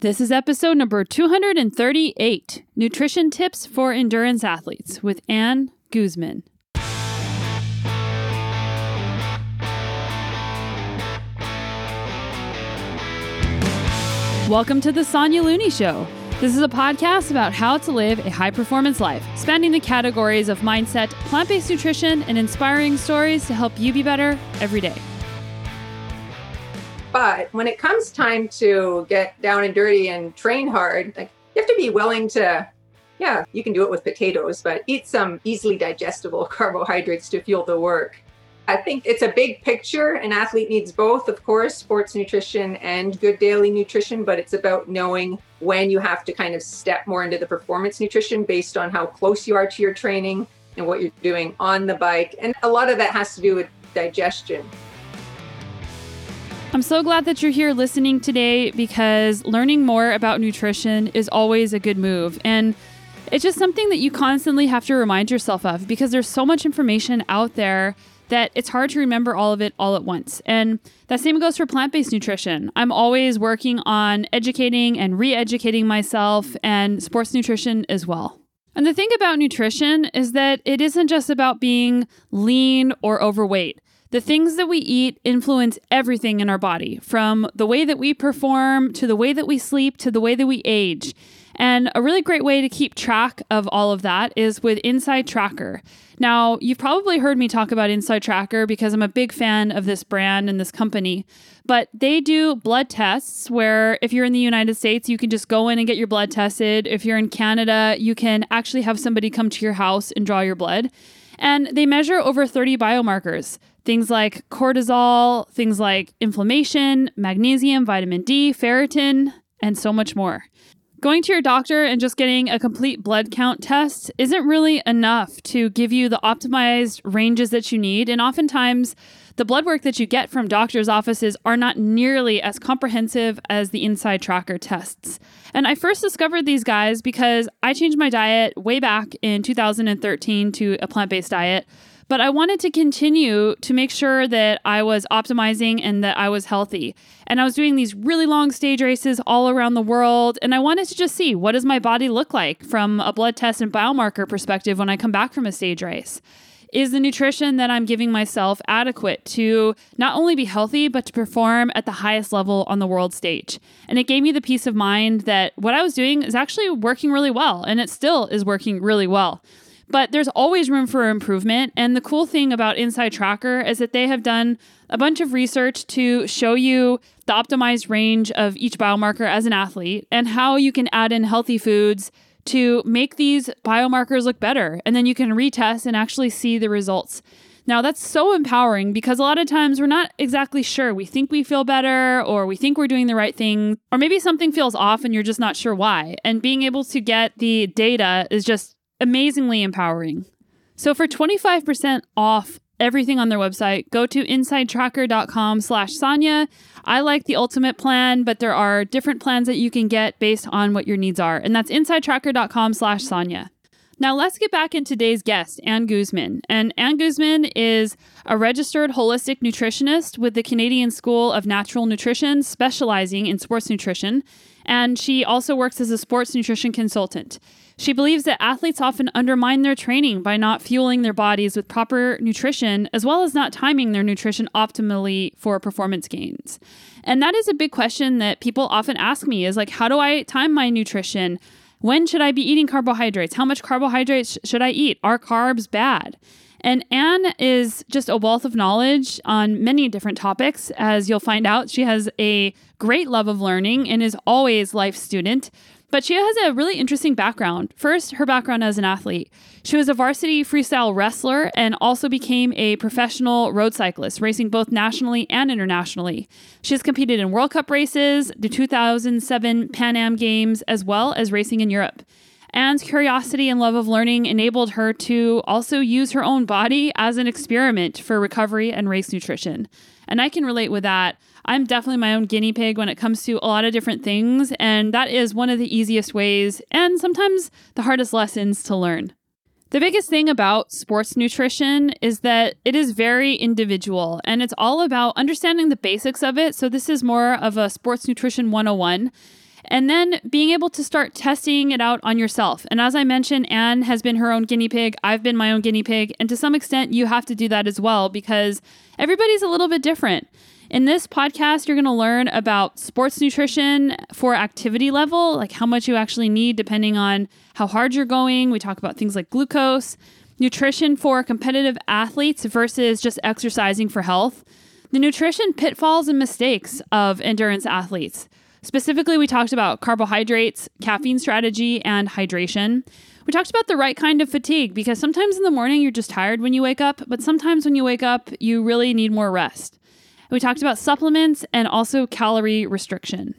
This is episode number 238 Nutrition Tips for Endurance Athletes with Anne Guzman. Welcome to the Sonya Looney Show. This is a podcast about how to live a high performance life, spanning the categories of mindset, plant based nutrition, and inspiring stories to help you be better every day. But when it comes time to get down and dirty and train hard, like you have to be willing to, yeah, you can do it with potatoes, but eat some easily digestible carbohydrates to fuel the work. I think it's a big picture. An athlete needs both, of course, sports nutrition and good daily nutrition, but it's about knowing when you have to kind of step more into the performance nutrition based on how close you are to your training and what you're doing on the bike. And a lot of that has to do with digestion. I'm so glad that you're here listening today because learning more about nutrition is always a good move. And it's just something that you constantly have to remind yourself of because there's so much information out there that it's hard to remember all of it all at once. And that same goes for plant based nutrition. I'm always working on educating and re educating myself and sports nutrition as well. And the thing about nutrition is that it isn't just about being lean or overweight. The things that we eat influence everything in our body, from the way that we perform to the way that we sleep to the way that we age. And a really great way to keep track of all of that is with Inside Tracker. Now, you've probably heard me talk about Inside Tracker because I'm a big fan of this brand and this company. But they do blood tests where if you're in the United States, you can just go in and get your blood tested. If you're in Canada, you can actually have somebody come to your house and draw your blood. And they measure over 30 biomarkers things like cortisol, things like inflammation, magnesium, vitamin D, ferritin, and so much more. Going to your doctor and just getting a complete blood count test isn't really enough to give you the optimized ranges that you need. And oftentimes, the blood work that you get from doctors' offices are not nearly as comprehensive as the Inside Tracker tests. And I first discovered these guys because I changed my diet way back in 2013 to a plant based diet but I wanted to continue to make sure that I was optimizing and that I was healthy. And I was doing these really long stage races all around the world. And I wanted to just see what does my body look like from a blood test and biomarker perspective when I come back from a stage race. Is the nutrition that I'm giving myself adequate to not only be healthy, but to perform at the highest level on the world stage? And it gave me the peace of mind that what I was doing is actually working really well, and it still is working really well. But there's always room for improvement. And the cool thing about Inside Tracker is that they have done a bunch of research to show you the optimized range of each biomarker as an athlete and how you can add in healthy foods to make these biomarkers look better. And then you can retest and actually see the results. Now, that's so empowering because a lot of times we're not exactly sure. We think we feel better or we think we're doing the right thing, or maybe something feels off and you're just not sure why. And being able to get the data is just amazingly empowering. So for 25% off everything on their website, go to insidetracker.com slash Sonya. I like the ultimate plan, but there are different plans that you can get based on what your needs are. And that's insidetracker.com slash Sonya. Now let's get back in today's guest, Anne Guzman. And Anne Guzman is a registered holistic nutritionist with the Canadian School of Natural Nutrition, specializing in sports nutrition. And she also works as a sports nutrition consultant. She believes that athletes often undermine their training by not fueling their bodies with proper nutrition, as well as not timing their nutrition optimally for performance gains. And that is a big question that people often ask me is like, how do I time my nutrition? When should I be eating carbohydrates? How much carbohydrates should I eat? Are carbs bad? And Anne is just a wealth of knowledge on many different topics. As you'll find out, she has a great love of learning and is always life student. But she has a really interesting background. First, her background as an athlete. She was a varsity freestyle wrestler and also became a professional road cyclist, racing both nationally and internationally. She has competed in World Cup races, the 2007 Pan Am Games, as well as racing in Europe. Anne's curiosity and love of learning enabled her to also use her own body as an experiment for recovery and race nutrition. And I can relate with that. I'm definitely my own guinea pig when it comes to a lot of different things. And that is one of the easiest ways and sometimes the hardest lessons to learn. The biggest thing about sports nutrition is that it is very individual and it's all about understanding the basics of it. So, this is more of a sports nutrition 101 and then being able to start testing it out on yourself. And as I mentioned, Anne has been her own guinea pig. I've been my own guinea pig. And to some extent, you have to do that as well because everybody's a little bit different. In this podcast, you're going to learn about sports nutrition for activity level, like how much you actually need depending on how hard you're going. We talk about things like glucose, nutrition for competitive athletes versus just exercising for health, the nutrition pitfalls and mistakes of endurance athletes. Specifically, we talked about carbohydrates, caffeine strategy, and hydration. We talked about the right kind of fatigue because sometimes in the morning you're just tired when you wake up, but sometimes when you wake up, you really need more rest. We talked about supplements and also calorie restriction.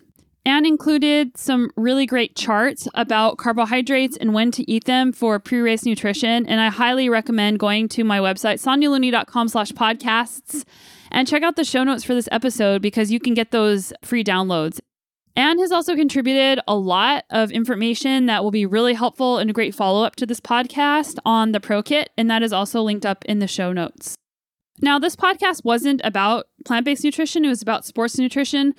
And included some really great charts about carbohydrates and when to eat them for pre-race nutrition. And I highly recommend going to my website, sonyalooney.com slash podcasts, and check out the show notes for this episode because you can get those free downloads. Anne has also contributed a lot of information that will be really helpful and a great follow up to this podcast on the Pro Kit, and that is also linked up in the show notes. Now, this podcast wasn't about plant based nutrition, it was about sports nutrition.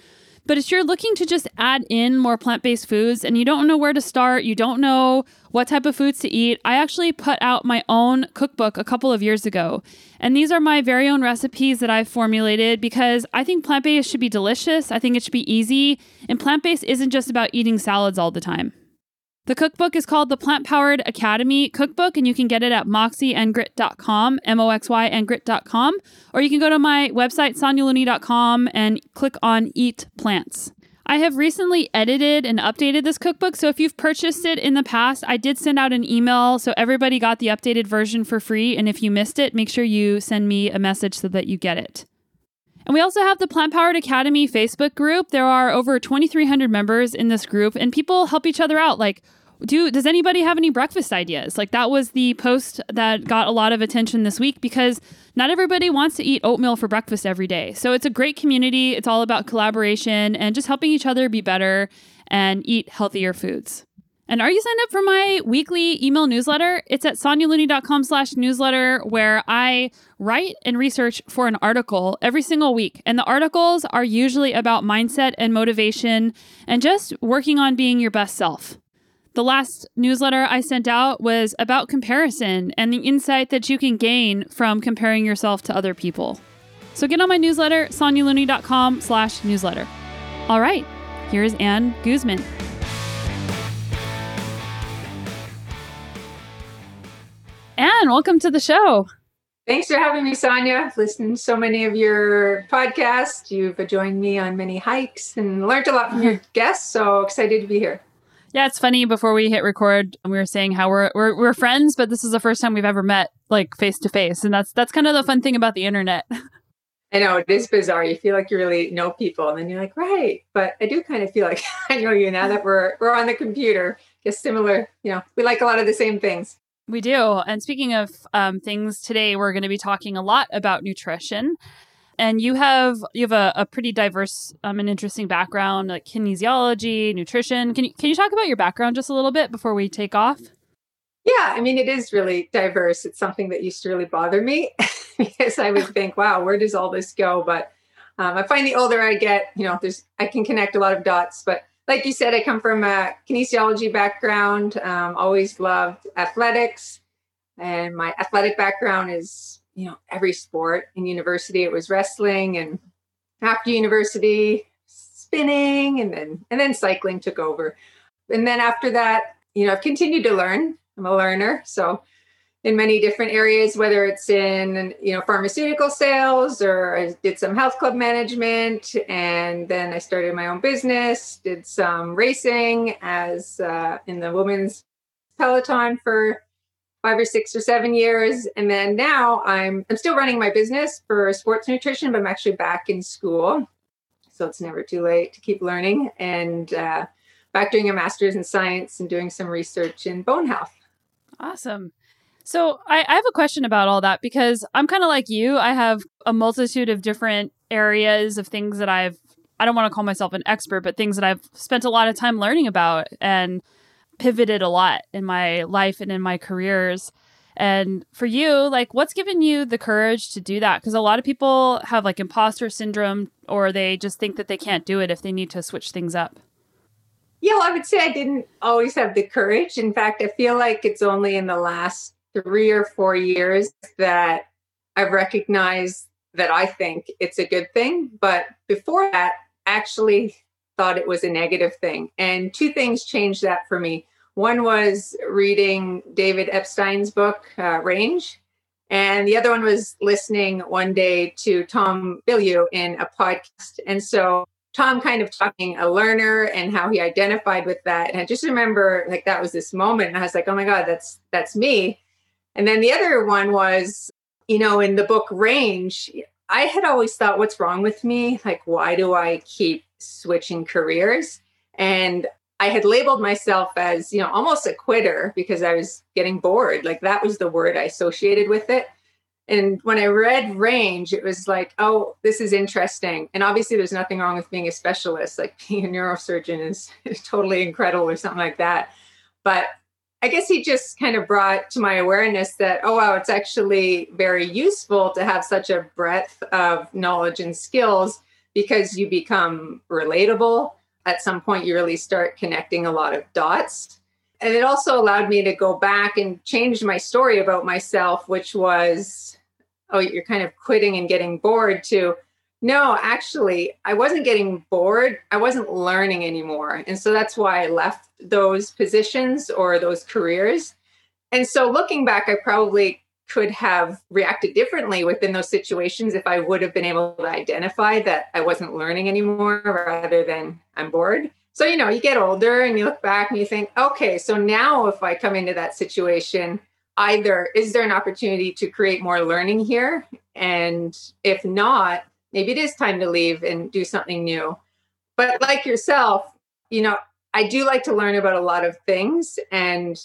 But if you're looking to just add in more plant based foods and you don't know where to start, you don't know what type of foods to eat, I actually put out my own cookbook a couple of years ago. And these are my very own recipes that I've formulated because I think plant based should be delicious. I think it should be easy. And plant based isn't just about eating salads all the time. The cookbook is called the Plant Powered Academy Cookbook, and you can get it at moxyandgrit.com, M O X Y and grit.com, or you can go to my website, sonyalooney.com, and click on Eat Plants. I have recently edited and updated this cookbook, so if you've purchased it in the past, I did send out an email so everybody got the updated version for free. And if you missed it, make sure you send me a message so that you get it. And we also have the Plant Powered Academy Facebook group. There are over 2,300 members in this group, and people help each other out. Like, do does anybody have any breakfast ideas? Like that was the post that got a lot of attention this week because not everybody wants to eat oatmeal for breakfast every day. So it's a great community. It's all about collaboration and just helping each other be better and eat healthier foods. And are you signed up for my weekly email newsletter? It's at sonyalooney.com slash newsletter where I write and research for an article every single week. And the articles are usually about mindset and motivation and just working on being your best self. The last newsletter I sent out was about comparison and the insight that you can gain from comparing yourself to other people. So get on my newsletter, sonyalooney.com slash newsletter. All right, here's Anne Guzman. Anne, welcome to the show. Thanks for having me, Sonya. I've listened to so many of your podcasts. You've joined me on many hikes and learned a lot from your guests. So excited to be here. Yeah, it's funny. Before we hit record, we were saying how we're, we're we're friends, but this is the first time we've ever met like face to face, and that's that's kind of the fun thing about the internet. I know it is bizarre. You feel like you really know people, and then you're like, right. But I do kind of feel like I know you now that we're we're on the computer. Just similar, you know, we like a lot of the same things. We do. And speaking of um, things, today we're going to be talking a lot about nutrition. And you have you have a, a pretty diverse um, and interesting background, like kinesiology, nutrition. Can you can you talk about your background just a little bit before we take off? Yeah, I mean it is really diverse. It's something that used to really bother me because I would think, wow, where does all this go? But um, I find the older I get, you know, there's I can connect a lot of dots. But like you said, I come from a kinesiology background, um, always loved athletics. And my athletic background is, you know, every sport. In university, it was wrestling. And after university, spinning and then and then cycling took over. And then after that, you know, I've continued to learn. I'm a learner. So in many different areas, whether it's in you know pharmaceutical sales or I did some health club management, and then I started my own business. Did some racing as uh, in the women's peloton for five or six or seven years, and then now I'm I'm still running my business for sports nutrition, but I'm actually back in school, so it's never too late to keep learning and. Uh, back doing a master's in science and doing some research in bone health. Awesome. So I, I have a question about all that because I'm kind of like you. I have a multitude of different areas of things that I've I don't want to call myself an expert, but things that I've spent a lot of time learning about and pivoted a lot in my life and in my careers. And for you, like what's given you the courage to do that? Because a lot of people have like imposter syndrome or they just think that they can't do it if they need to switch things up. Yeah, well, I would say I didn't always have the courage. In fact, I feel like it's only in the last three or four years that I've recognized that I think it's a good thing. But before that, actually thought it was a negative thing. And two things changed that for me. One was reading David Epstein's book, uh, Range. And the other one was listening one day to Tom Bilyeu in a podcast. And so Tom kind of talking a learner and how he identified with that. And I just remember like that was this moment. And I was like, oh my God, that's that's me. And then the other one was, you know, in the book Range, I had always thought, what's wrong with me? Like, why do I keep switching careers? And I had labeled myself as, you know, almost a quitter because I was getting bored. Like that was the word I associated with it. And when I read range, it was like, oh, this is interesting. And obviously, there's nothing wrong with being a specialist. Like being a neurosurgeon is, is totally incredible or something like that. But I guess he just kind of brought to my awareness that, oh, wow, it's actually very useful to have such a breadth of knowledge and skills because you become relatable. At some point, you really start connecting a lot of dots. And it also allowed me to go back and change my story about myself, which was, oh, you're kind of quitting and getting bored, to no, actually, I wasn't getting bored. I wasn't learning anymore. And so that's why I left those positions or those careers. And so looking back, I probably could have reacted differently within those situations if I would have been able to identify that I wasn't learning anymore rather than I'm bored. So, you know, you get older and you look back and you think, okay, so now if I come into that situation, either is there an opportunity to create more learning here? And if not, maybe it is time to leave and do something new. But like yourself, you know, I do like to learn about a lot of things and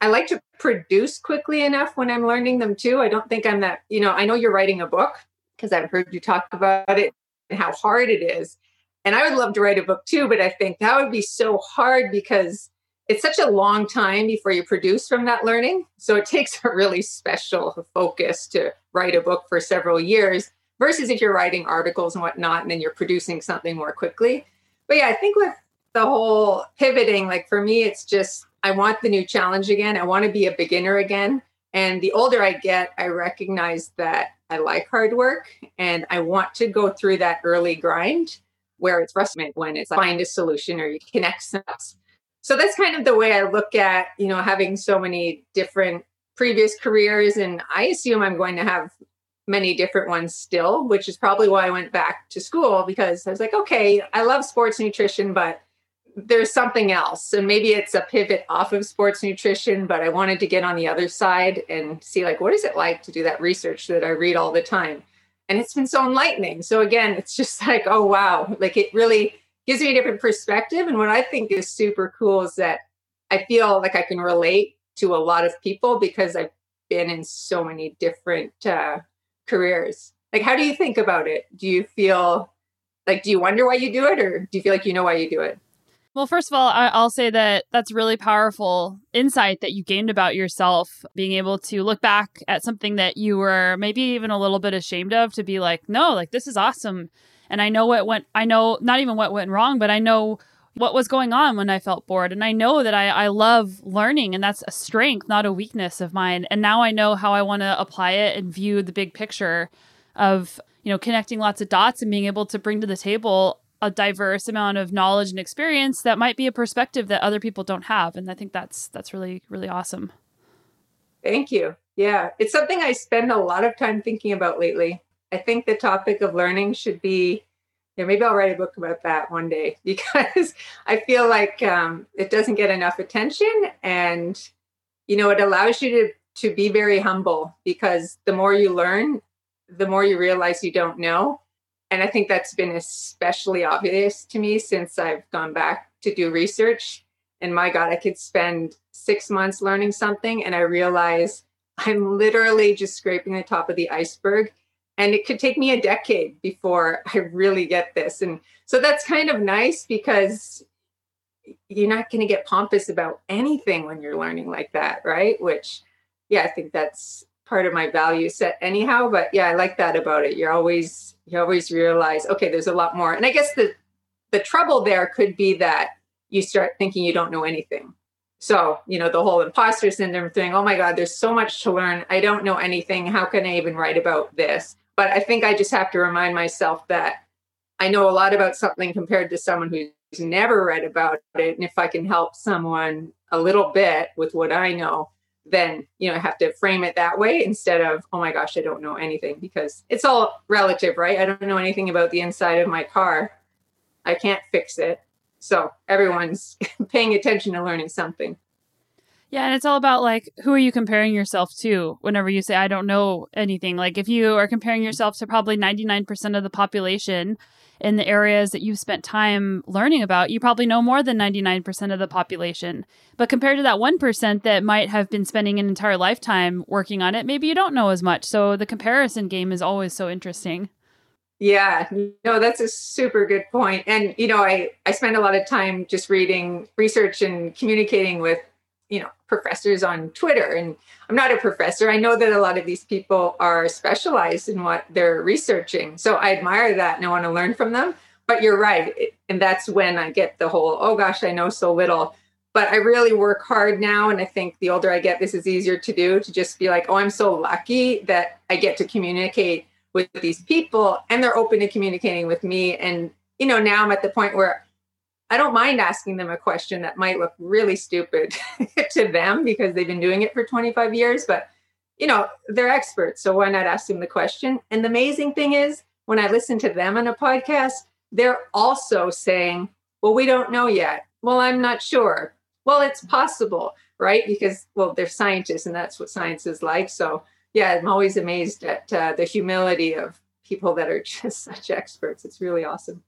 I like to produce quickly enough when I'm learning them too. I don't think I'm that, you know, I know you're writing a book because I've heard you talk about it and how hard it is. And I would love to write a book too, but I think that would be so hard because it's such a long time before you produce from that learning. So it takes a really special focus to write a book for several years versus if you're writing articles and whatnot and then you're producing something more quickly. But yeah, I think with the whole pivoting, like for me, it's just I want the new challenge again. I want to be a beginner again. And the older I get, I recognize that I like hard work and I want to go through that early grind where it's frustrating when it's like find a solution or you connect steps. So that's kind of the way I look at, you know, having so many different previous careers. And I assume I'm going to have many different ones still, which is probably why I went back to school because I was like, okay, I love sports nutrition, but there's something else. And maybe it's a pivot off of sports nutrition, but I wanted to get on the other side and see like what is it like to do that research that I read all the time. And it's been so enlightening. So again, it's just like, oh wow, like it really gives me a different perspective. And what I think is super cool is that I feel like I can relate to a lot of people because I've been in so many different uh, careers. Like, how do you think about it? Do you feel like, do you wonder why you do it, or do you feel like you know why you do it? Well, first of all, I'll say that that's really powerful insight that you gained about yourself, being able to look back at something that you were maybe even a little bit ashamed of to be like, no, like this is awesome. And I know what went, I know not even what went wrong, but I know what was going on when I felt bored. And I know that I, I love learning, and that's a strength, not a weakness of mine. And now I know how I want to apply it and view the big picture of, you know, connecting lots of dots and being able to bring to the table a diverse amount of knowledge and experience that might be a perspective that other people don't have. And I think that's that's really, really awesome. Thank you. Yeah. It's something I spend a lot of time thinking about lately. I think the topic of learning should be yeah, maybe I'll write a book about that one day because I feel like um, it doesn't get enough attention, and you know, it allows you to to be very humble because the more you learn, the more you realize you don't know, and I think that's been especially obvious to me since I've gone back to do research. And my God, I could spend six months learning something, and I realize I'm literally just scraping the top of the iceberg and it could take me a decade before I really get this. And so that's kind of nice because you're not going to get pompous about anything when you're learning like that, right? Which, yeah, I think that's part of my value set anyhow. But yeah, I like that about it. You're always you always realize, okay, there's a lot more. And I guess the the trouble there could be that you start thinking you don't know anything. So, you know, the whole imposter syndrome thing, oh my God, there's so much to learn. I don't know anything. How can I even write about this? But I think I just have to remind myself that I know a lot about something compared to someone who's never read about it. And if I can help someone a little bit with what I know, then you know I have to frame it that way instead of oh my gosh I don't know anything because it's all relative right I don't know anything about the inside of my car I can't fix it so everyone's paying attention to learning something. Yeah, and it's all about like who are you comparing yourself to whenever you say I don't know anything. Like if you are comparing yourself to probably 99% of the population in the areas that you've spent time learning about, you probably know more than 99% of the population. But compared to that 1% that might have been spending an entire lifetime working on it, maybe you don't know as much. So the comparison game is always so interesting. Yeah, no, that's a super good point. And you know, I I spend a lot of time just reading research and communicating with you know professors on Twitter. And I'm not a professor. I know that a lot of these people are specialized in what they're researching. So I admire that and I want to learn from them. But you're right, and that's when I get the whole oh gosh, I know so little. But I really work hard now, and I think the older I get, this is easier to do. To just be like, oh, I'm so lucky that I get to communicate with these people and they're open to communicating with me and you know now i'm at the point where i don't mind asking them a question that might look really stupid to them because they've been doing it for 25 years but you know they're experts so why not ask them the question and the amazing thing is when i listen to them on a podcast they're also saying well we don't know yet well i'm not sure well it's possible right because well they're scientists and that's what science is like so yeah, I'm always amazed at uh, the humility of people that are just such experts. It's really awesome.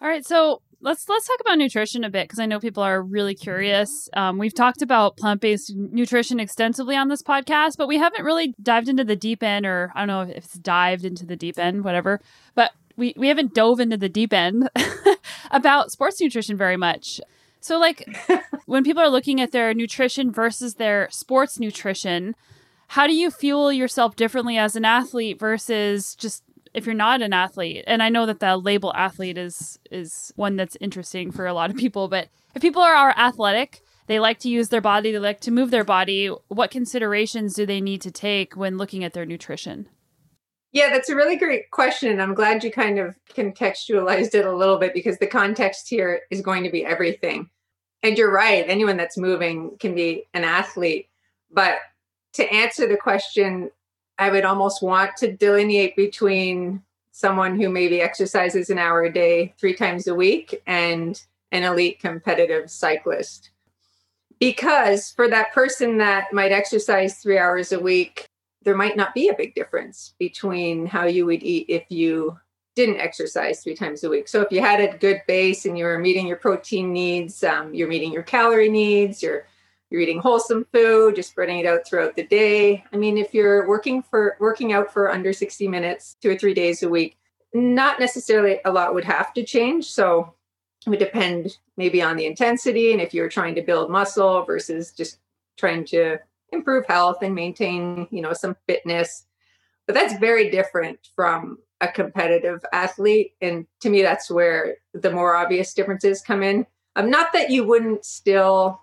All right, so let's let's talk about nutrition a bit because I know people are really curious. Um, we've talked about plant based nutrition extensively on this podcast, but we haven't really dived into the deep end, or I don't know if it's dived into the deep end, whatever. But we we haven't dove into the deep end about sports nutrition very much. So, like when people are looking at their nutrition versus their sports nutrition, how do you fuel yourself differently as an athlete versus just if you're not an athlete and i know that the label athlete is is one that's interesting for a lot of people but if people are, are athletic they like to use their body they like to move their body what considerations do they need to take when looking at their nutrition? Yeah that's a really great question i'm glad you kind of contextualized it a little bit because the context here is going to be everything. And you're right anyone that's moving can be an athlete but to answer the question, I would almost want to delineate between someone who maybe exercises an hour a day, three times a week, and an elite competitive cyclist. Because for that person that might exercise three hours a week, there might not be a big difference between how you would eat if you didn't exercise three times a week. So if you had a good base and you were meeting your protein needs, um, you're meeting your calorie needs, you're you're eating wholesome food, just spreading it out throughout the day. I mean, if you're working for working out for under 60 minutes, two or three days a week, not necessarily a lot would have to change. So it would depend maybe on the intensity and if you're trying to build muscle versus just trying to improve health and maintain, you know, some fitness. But that's very different from a competitive athlete. And to me, that's where the more obvious differences come in. Um, not that you wouldn't still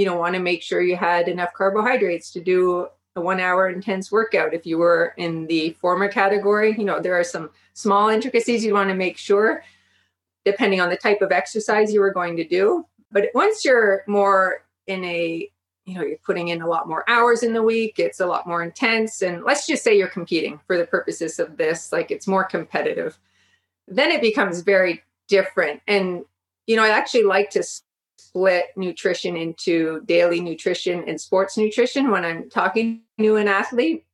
you know want to make sure you had enough carbohydrates to do a one hour intense workout. If you were in the former category you know there are some small intricacies you want to make sure depending on the type of exercise you were going to do. But once you're more in a you know you're putting in a lot more hours in the week it's a lot more intense and let's just say you're competing for the purposes of this like it's more competitive then it becomes very different. And you know i actually like to split nutrition into daily nutrition and sports nutrition when I'm talking to an athlete.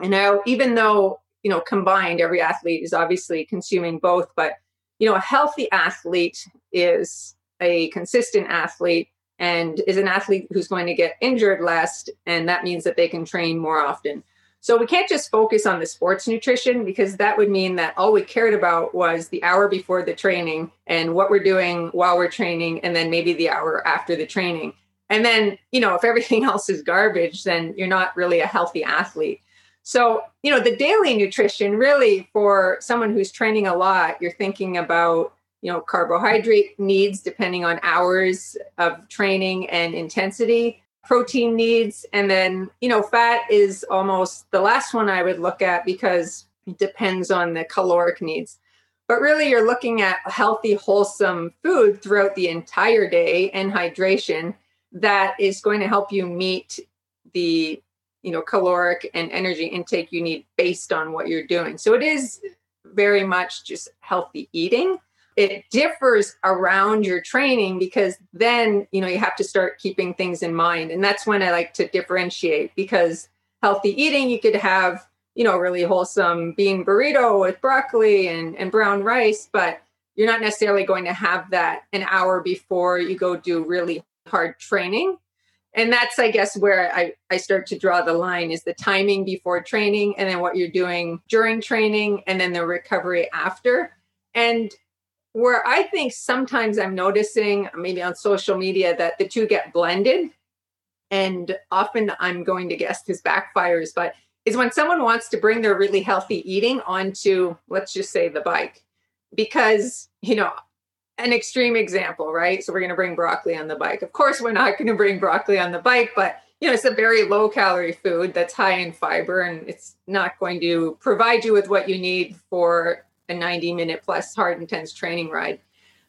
And now, even though, you know, combined, every athlete is obviously consuming both, but, you know, a healthy athlete is a consistent athlete and is an athlete who's going to get injured less. And that means that they can train more often. So we can't just focus on the sports nutrition because that would mean that all we cared about was the hour before the training and what we're doing while we're training, and then maybe the hour after the training. And then, you know, if everything else is garbage, then you're not really a healthy athlete. So, you know, the daily nutrition really for someone who's training a lot, you're thinking about you know, carbohydrate needs depending on hours of training and intensity, protein needs, and then, you know, fat is almost the last one I would look at because it depends on the caloric needs. But really, you're looking at healthy, wholesome food throughout the entire day and hydration that is going to help you meet the you know caloric and energy intake you need based on what you're doing. So it is very much just healthy eating it differs around your training because then you know you have to start keeping things in mind. And that's when i like to differentiate because healthy eating you could have you know really wholesome bean burrito with broccoli and, and brown rice but you're not necessarily going to have that an hour before you go do really hard training. And that's i guess where I, I start to draw the line is the timing before training and then what you're doing during training and then the recovery after. And where i think sometimes i'm noticing maybe on social media that the two get blended and often i'm going to guess this backfires but is when someone wants to bring their really healthy eating onto let's just say the bike because you know an extreme example, right? So we're going to bring broccoli on the bike. Of course, we're not going to bring broccoli on the bike, but you know, it's a very low calorie food that's high in fiber and it's not going to provide you with what you need for a 90 minute plus hard intense training ride.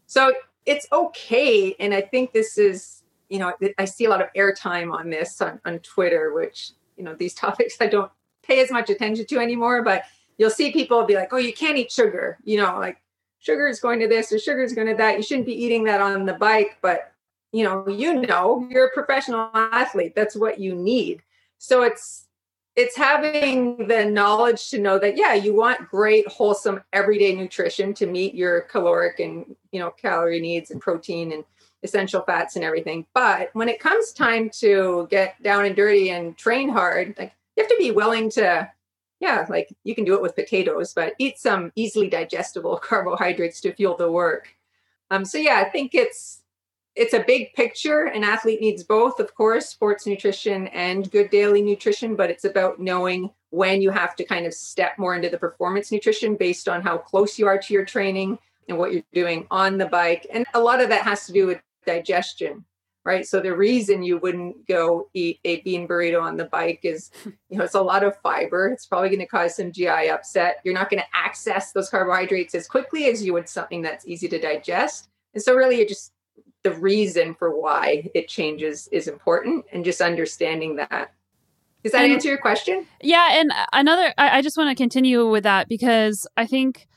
So it's okay and I think this is, you know, I see a lot of airtime on this on, on Twitter, which, you know, these topics I don't pay as much attention to anymore, but you'll see people be like, "Oh, you can't eat sugar." You know, like sugar is going to this or sugar is going to that. You shouldn't be eating that on the bike, but you know, you know, you're a professional athlete. That's what you need. So it's it's having the knowledge to know that yeah, you want great wholesome everyday nutrition to meet your caloric and, you know, calorie needs and protein and essential fats and everything. But when it comes time to get down and dirty and train hard, like you have to be willing to yeah, like you can do it with potatoes, but eat some easily digestible carbohydrates to fuel the work. Um, so yeah, I think it's it's a big picture. An athlete needs both, of course, sports nutrition and good daily nutrition, but it's about knowing when you have to kind of step more into the performance nutrition based on how close you are to your training and what you're doing on the bike. And a lot of that has to do with digestion right? So the reason you wouldn't go eat a bean burrito on the bike is, you know, it's a lot of fiber. It's probably going to cause some GI upset. You're not going to access those carbohydrates as quickly as you would something that's easy to digest. And so really, it just the reason for why it changes is important, and just understanding that. Does that and, answer your question? Yeah, and another, I, I just want to continue with that because I think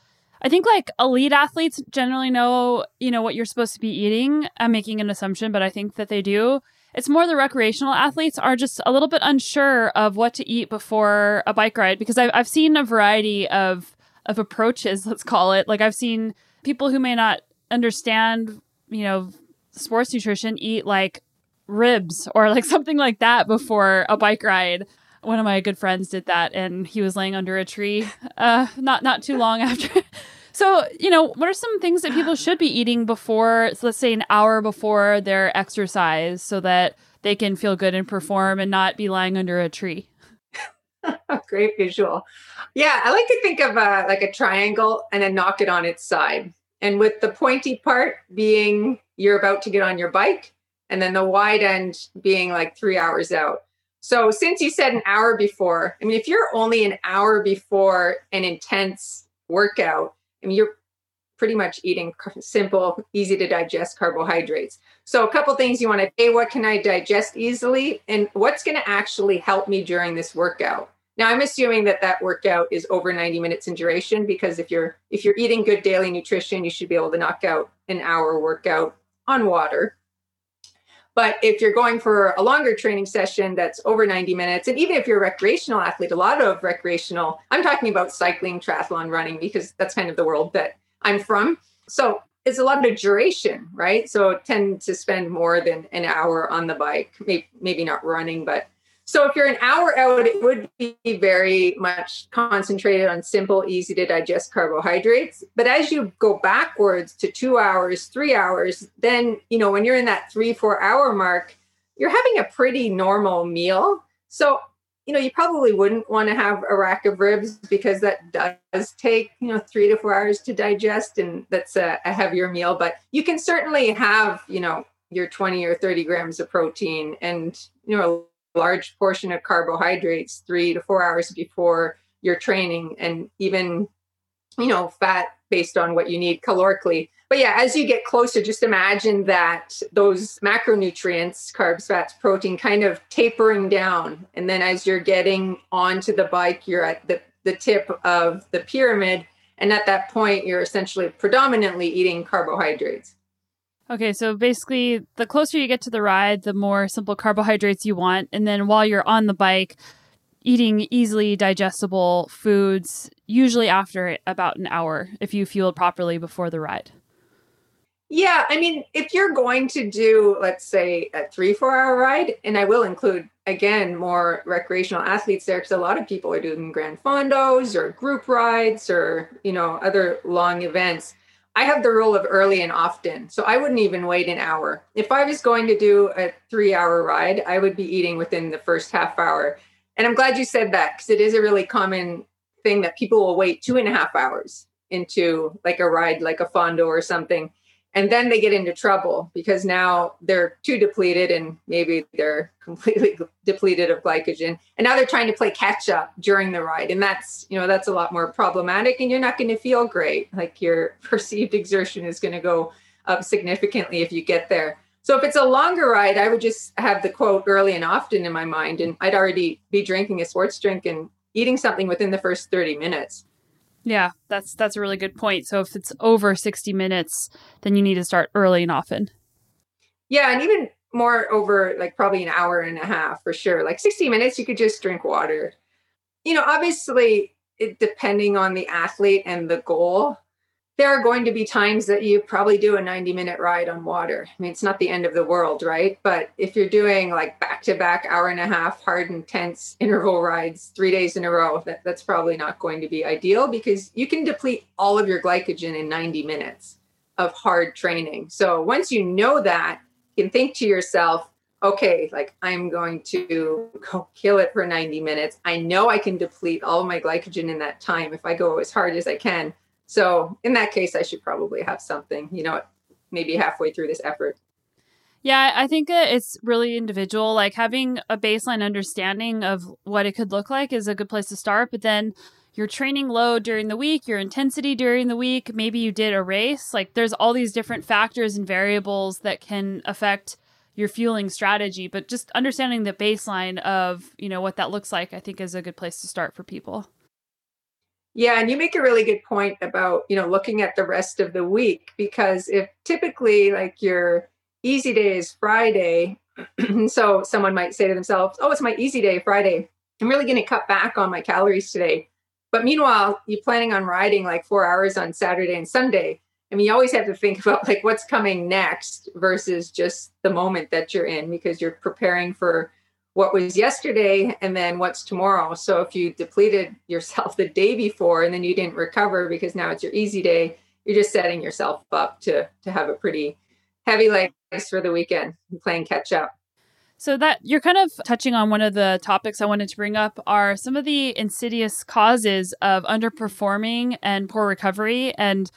I think like elite athletes generally know, you know, what you're supposed to be eating. I'm making an assumption, but I think that they do. It's more the recreational athletes are just a little bit unsure of what to eat before a bike ride because I've, I've seen a variety of of approaches, let's call it. Like I've seen people who may not understand, you know, sports nutrition eat like ribs or like something like that before a bike ride. One of my good friends did that and he was laying under a tree uh not not too long after. So you know what are some things that people should be eating before so let's say an hour before their exercise so that they can feel good and perform and not be lying under a tree? Great visual. Yeah i like to think of a, like a triangle and then knock it on its side and with the pointy part being you're about to get on your bike and then the wide end being like three hours out so since you said an hour before, I mean, if you're only an hour before an intense workout, I mean, you're pretty much eating simple, easy to digest carbohydrates. So a couple things you want to say, what can I digest easily? And what's going to actually help me during this workout? Now I'm assuming that that workout is over 90 minutes in duration because if you're if you're eating good daily nutrition, you should be able to knock out an hour workout on water. But if you're going for a longer training session that's over 90 minutes, and even if you're a recreational athlete, a lot of recreational, I'm talking about cycling, triathlon, running, because that's kind of the world that I'm from. So it's a lot of duration, right? So tend to spend more than an hour on the bike, maybe, maybe not running, but so if you're an hour out, it would be very much concentrated on simple, easy to digest carbohydrates. But as you go backwards to two hours, three hours, then, you know, when you're in that three, four hour mark, you're having a pretty normal meal. So you know, you probably wouldn't want to have a rack of ribs because that does take, you know, three to four hours to digest. And that's a, a heavier meal. But you can certainly have, you know, your 20 or 30 grams of protein and, you know, large portion of carbohydrates three to four hours before your training and even, you know, fat based on what you need calorically. But yeah, as you get closer, just imagine that those macronutrients, carbs, fats, protein, kind of tapering down. And then as you're getting onto the bike, you're at the, the tip of the pyramid. And at that point, you're essentially predominantly eating carbohydrates. Okay, so basically, the closer you get to the ride, the more simple carbohydrates you want. And then while you're on the bike, eating easily digestible foods, usually after about an hour if you fueled properly before the ride. Yeah, I mean, if you're going to do, let's say, a three, four hour ride, and I will include again more recreational athletes there because a lot of people are doing grand fondos or group rides or you know other long events. I have the rule of early and often, so I wouldn't even wait an hour. If I was going to do a three hour ride, I would be eating within the first half hour and I'm glad you said that because it is a really common thing that people will wait two and a half hours into like a ride, like a fondo or something. And then they get into trouble because now they're too depleted and maybe they're completely depleted of glycogen. And now they're trying to play catch up during the ride. And that's, you know, that's a lot more problematic and you're not going to feel great. Like your perceived exertion is going to go up significantly if you get there. So if it's a longer ride, I would just have the quote early and often in my mind, and I'd already be drinking a sports drink and eating something within the first 30 minutes. Yeah, that's that's a really good point. So if it's over 60 minutes, then you need to start early and often. Yeah, and even more over like probably an hour and a half for sure. Like 60 minutes, you could just drink water. You know, obviously, it, depending on the athlete and the goal, there are going to be times that you probably do a 90 minute ride on water. I mean, it's not the end of the world, right? But if you're doing like back to back hour and a half hard intense interval rides three days in a row, that, that's probably not going to be ideal because you can deplete all of your glycogen in 90 minutes of hard training. So once you know that, you can think to yourself, okay, like I'm going to go kill it for 90 minutes. I know I can deplete all my glycogen in that time if I go as hard as I can so in that case, I should probably have something, you know, maybe halfway through this effort. Yeah, I think it's really individual. Like having a baseline understanding of what it could look like is a good place to start. But then your training load during the week, your intensity during the week, maybe you did a race. Like there's all these different factors and variables that can affect your fueling strategy. But just understanding the baseline of, you know, what that looks like, I think is a good place to start for people. Yeah, and you make a really good point about, you know, looking at the rest of the week because if typically like your easy day is Friday, so someone might say to themselves, "Oh, it's my easy day Friday. I'm really going to cut back on my calories today." But meanwhile, you're planning on riding like 4 hours on Saturday and Sunday. I mean, you always have to think about like what's coming next versus just the moment that you're in because you're preparing for what was yesterday and then what's tomorrow. So if you depleted yourself the day before and then you didn't recover because now it's your easy day, you're just setting yourself up to to have a pretty heavy legs for the weekend playing catch up. So that you're kind of touching on one of the topics I wanted to bring up are some of the insidious causes of underperforming and poor recovery and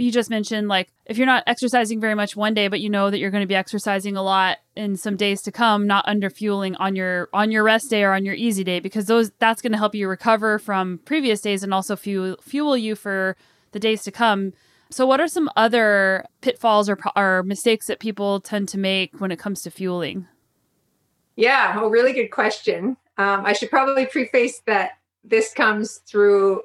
you just mentioned like if you're not exercising very much one day but you know that you're going to be exercising a lot in some days to come not under fueling on your on your rest day or on your easy day because those that's going to help you recover from previous days and also fuel fuel you for the days to come. So what are some other pitfalls or, or mistakes that people tend to make when it comes to fueling? Yeah a really good question. Um, i should probably preface that this comes through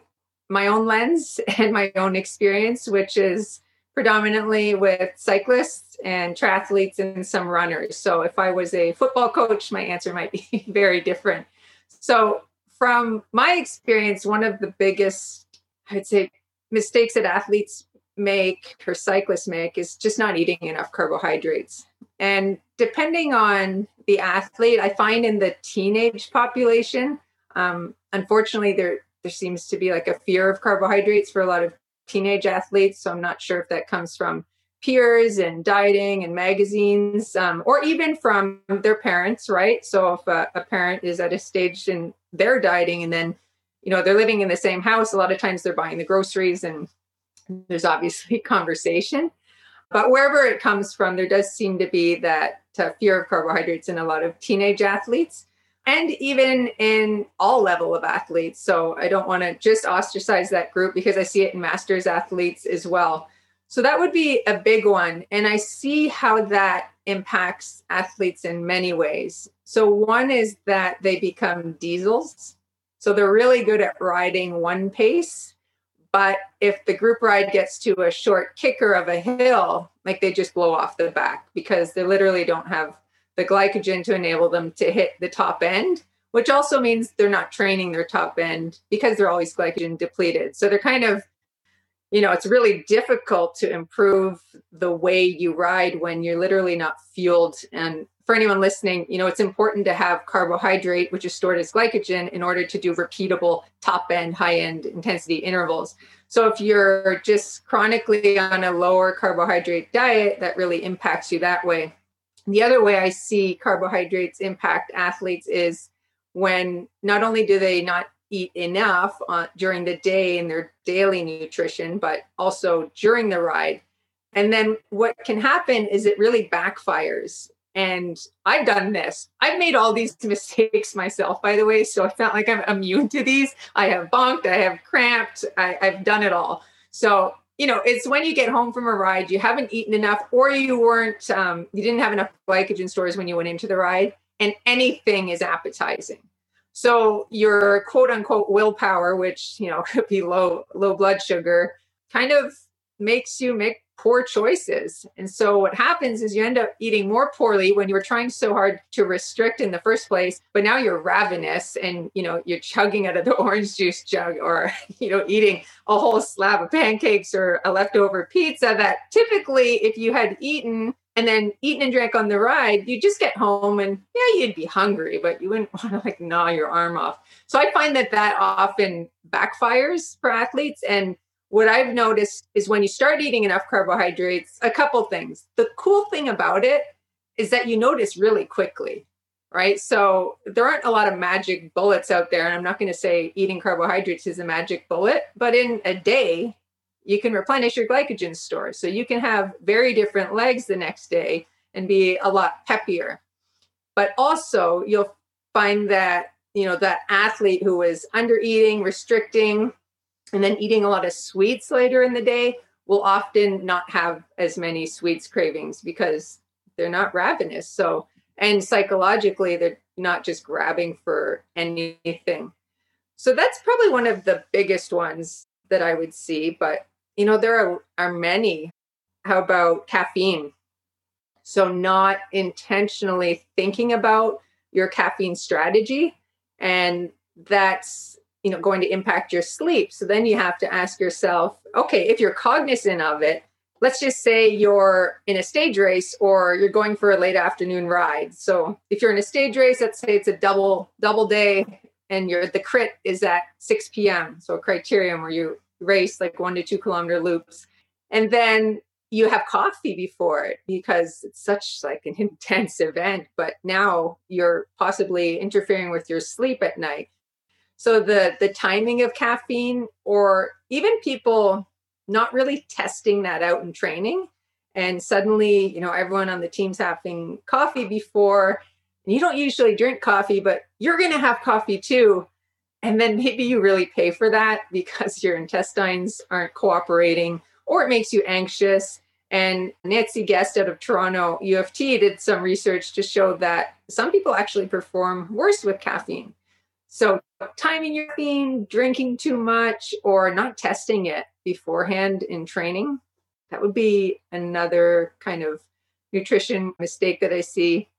my own lens and my own experience, which is predominantly with cyclists and triathletes and some runners. So if I was a football coach, my answer might be very different. So from my experience, one of the biggest, I'd say, mistakes that athletes make or cyclists make is just not eating enough carbohydrates. And depending on the athlete, I find in the teenage population, um, unfortunately, there there seems to be like a fear of carbohydrates for a lot of teenage athletes. So I'm not sure if that comes from peers and dieting and magazines, um, or even from their parents, right? So if a, a parent is at a stage in their dieting and then, you know, they're living in the same house, a lot of times they're buying the groceries and there's obviously conversation. But wherever it comes from, there does seem to be that uh, fear of carbohydrates in a lot of teenage athletes and even in all level of athletes. So I don't want to just ostracize that group because I see it in masters athletes as well. So that would be a big one. And I see how that impacts athletes in many ways. So one is that they become diesels. So they're really good at riding one pace. But if the group ride gets to a short kicker of a hill, like they just blow off the back because they literally don't have the glycogen to enable them to hit the top end, which also means they're not training their top end because they're always glycogen depleted. So they're kind of, you know, it's really difficult to improve the way you ride when you're literally not fueled. And for anyone listening, you know, it's important to have carbohydrate, which is stored as glycogen, in order to do repeatable top end, high end intensity intervals. So if you're just chronically on a lower carbohydrate diet, that really impacts you that way. The other way I see carbohydrates impact athletes is when not only do they not eat enough uh, during the day in their daily nutrition, but also during the ride. And then what can happen is it really backfires. And I've done this. I've made all these mistakes myself, by the way. So I felt like I'm immune to these. I have bonked, I have cramped, I, I've done it all. So you know, it's when you get home from a ride, you haven't eaten enough, or you weren't, um, you didn't have enough glycogen stores when you went into the ride, and anything is appetizing. So your quote unquote willpower, which you know could be low low blood sugar, kind of makes you make poor choices. And so what happens is you end up eating more poorly when you were trying so hard to restrict in the first place, but now you're ravenous and you know you're chugging out of the orange juice jug or you know eating a whole slab of pancakes or a leftover pizza that typically if you had eaten and then eaten and drank on the ride, you just get home and yeah, you'd be hungry, but you wouldn't want to like gnaw your arm off. So I find that that often backfires for athletes and what I've noticed is when you start eating enough carbohydrates, a couple things. The cool thing about it is that you notice really quickly, right? So there aren't a lot of magic bullets out there. And I'm not going to say eating carbohydrates is a magic bullet, but in a day, you can replenish your glycogen store. So you can have very different legs the next day and be a lot peppier. But also, you'll find that, you know, that athlete who is under eating, restricting, and then eating a lot of sweets later in the day will often not have as many sweets cravings because they're not ravenous. So, and psychologically, they're not just grabbing for anything. So, that's probably one of the biggest ones that I would see. But, you know, there are, are many. How about caffeine? So, not intentionally thinking about your caffeine strategy. And that's you know going to impact your sleep. So then you have to ask yourself okay if you're cognizant of it let's just say you're in a stage race or you're going for a late afternoon ride. So if you're in a stage race let's say it's a double double day and your the crit is at 6 p.m so a criterium where you race like one to two kilometer loops. And then you have coffee before it because it's such like an intense event but now you're possibly interfering with your sleep at night so the the timing of caffeine or even people not really testing that out in training and suddenly, you know, everyone on the team's having coffee before and you don't usually drink coffee, but you're going to have coffee too. And then maybe you really pay for that because your intestines aren't cooperating or it makes you anxious. And Nancy Guest out of Toronto U of T did some research to show that some people actually perform worse with caffeine. So, timing your caffeine, drinking too much, or not testing it beforehand in training, that would be another kind of nutrition mistake that I see.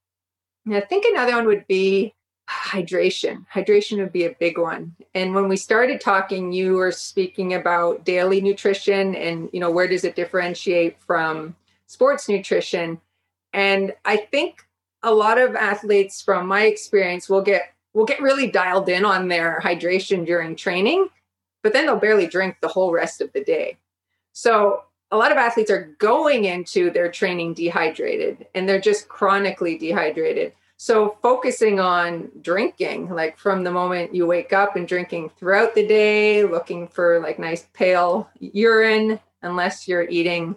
And I think another one would be hydration. Hydration would be a big one. And when we started talking, you were speaking about daily nutrition and, you know, where does it differentiate from sports nutrition? And I think a lot of athletes, from my experience, will get will get really dialed in on their hydration during training, but then they'll barely drink the whole rest of the day. So a lot of athletes are going into their training dehydrated and they're just chronically dehydrated. So, focusing on drinking, like from the moment you wake up and drinking throughout the day, looking for like nice pale urine, unless you're eating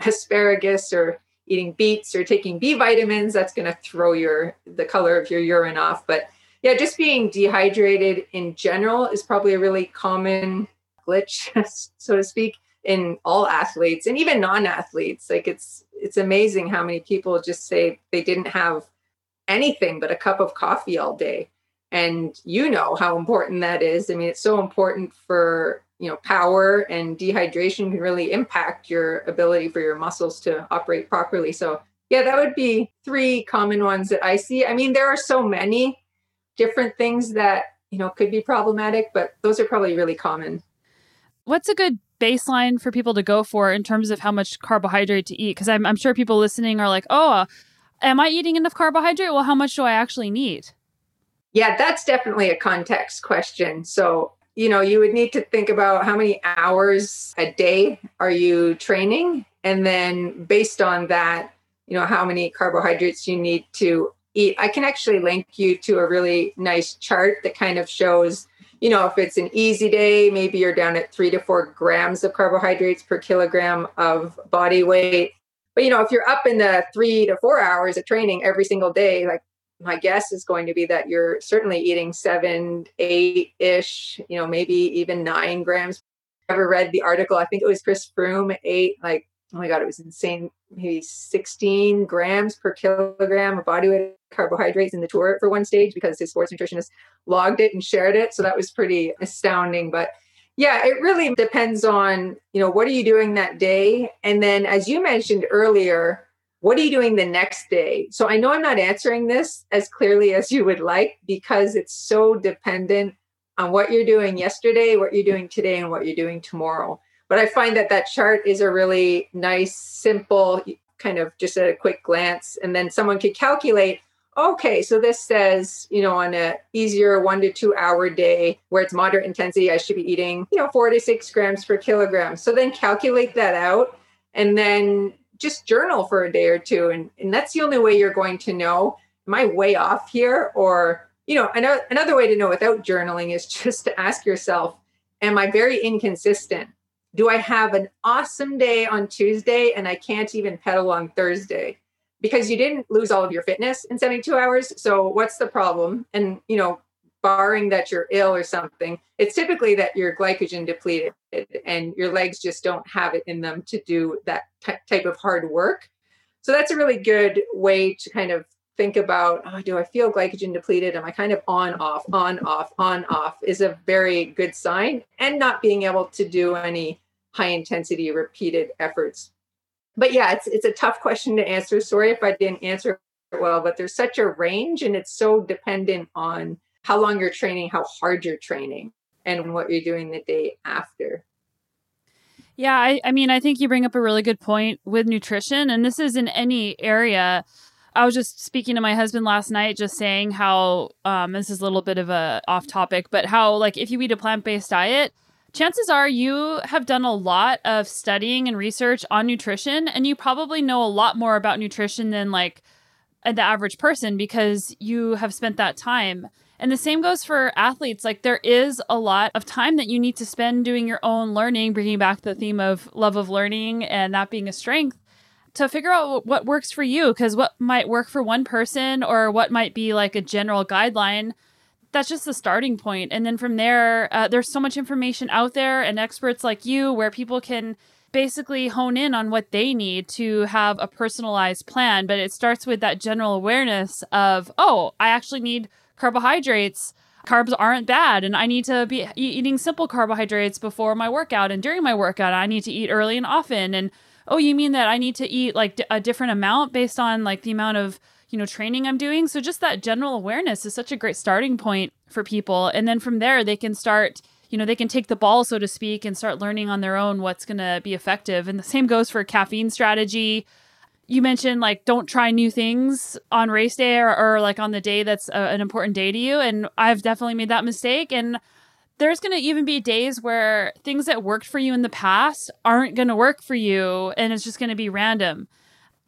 asparagus or eating beets or taking B vitamins, that's going to throw your the color of your urine off. But yeah, just being dehydrated in general is probably a really common glitch, so to speak, in all athletes and even non-athletes. Like it's it's amazing how many people just say they didn't have anything but a cup of coffee all day. And you know how important that is. I mean, it's so important for you know power and dehydration can really impact your ability for your muscles to operate properly. So yeah, that would be three common ones that I see. I mean, there are so many different things that you know could be problematic, but those are probably really common. What's a good baseline for people to go for in terms of how much carbohydrate to eat? Because I'm, I'm sure people listening are like, oh, am I eating enough carbohydrate? Well, how much do I actually need? Yeah, that's definitely a context question. So, you know, you would need to think about how many hours a day are you training? And then based on that, you know, how many carbohydrates you need to eat. I can actually link you to a really nice chart that kind of shows you know, if it's an easy day, maybe you're down at three to four grams of carbohydrates per kilogram of body weight. But, you know, if you're up in the three to four hours of training every single day, like my guess is going to be that you're certainly eating seven, eight ish, you know, maybe even nine grams. Ever read the article? I think it was Chris Froome ate like oh my god, it was insane. Maybe 16 grams per kilogram of body weight carbohydrates in the tour for one stage because his sports nutritionist logged it and shared it. So that was pretty astounding. But yeah, it really depends on, you know, what are you doing that day? And then as you mentioned earlier, what are you doing the next day? So I know I'm not answering this as clearly as you would like because it's so dependent on what you're doing yesterday, what you're doing today, and what you're doing tomorrow. But I find that that chart is a really nice, simple, kind of just a quick glance. And then someone could calculate okay, so this says, you know, on a easier one to two hour day where it's moderate intensity, I should be eating, you know, four to six grams per kilogram. So then calculate that out and then just journal for a day or two. And, and that's the only way you're going to know, am I way off here? Or, you know, another, another way to know without journaling is just to ask yourself, am I very inconsistent? Do I have an awesome day on Tuesday and I can't even pedal on Thursday? Because you didn't lose all of your fitness in 72 hours. So what's the problem? And, you know, barring that you're ill or something, it's typically that you're glycogen depleted and your legs just don't have it in them to do that t- type of hard work. So that's a really good way to kind of think about oh, do I feel glycogen depleted? Am I kind of on, off, on, off, on, off is a very good sign. And not being able to do any high intensity repeated efforts. But yeah, it's it's a tough question to answer. Sorry if I didn't answer it well, but there's such a range and it's so dependent on how long you're training, how hard you're training, and what you're doing the day after. Yeah, I, I mean, I think you bring up a really good point with nutrition, and this is in any area. I was just speaking to my husband last night, just saying how um, this is a little bit of a off topic, but how like if you eat a plant based diet, chances are you have done a lot of studying and research on nutrition and you probably know a lot more about nutrition than like the average person because you have spent that time. And the same goes for athletes. Like there is a lot of time that you need to spend doing your own learning, bringing back the theme of love of learning and that being a strength to figure out what works for you because what might work for one person or what might be like a general guideline that's just the starting point. And then from there, uh, there's so much information out there and experts like you where people can basically hone in on what they need to have a personalized plan. But it starts with that general awareness of, oh, I actually need carbohydrates. Carbs aren't bad, and I need to be eating simple carbohydrates before my workout and during my workout. I need to eat early and often. And oh, you mean that I need to eat like a different amount based on like the amount of you know training i'm doing. So just that general awareness is such a great starting point for people. And then from there they can start you know they can take the ball so to speak and start learning on their own what's going to be effective. And the same goes for caffeine strategy. You mentioned like don't try new things on race day or, or like on the day that's a, an important day to you. And i've definitely made that mistake. And there's going to even be days where things that worked for you in the past aren't going to work for you and it's just going to be random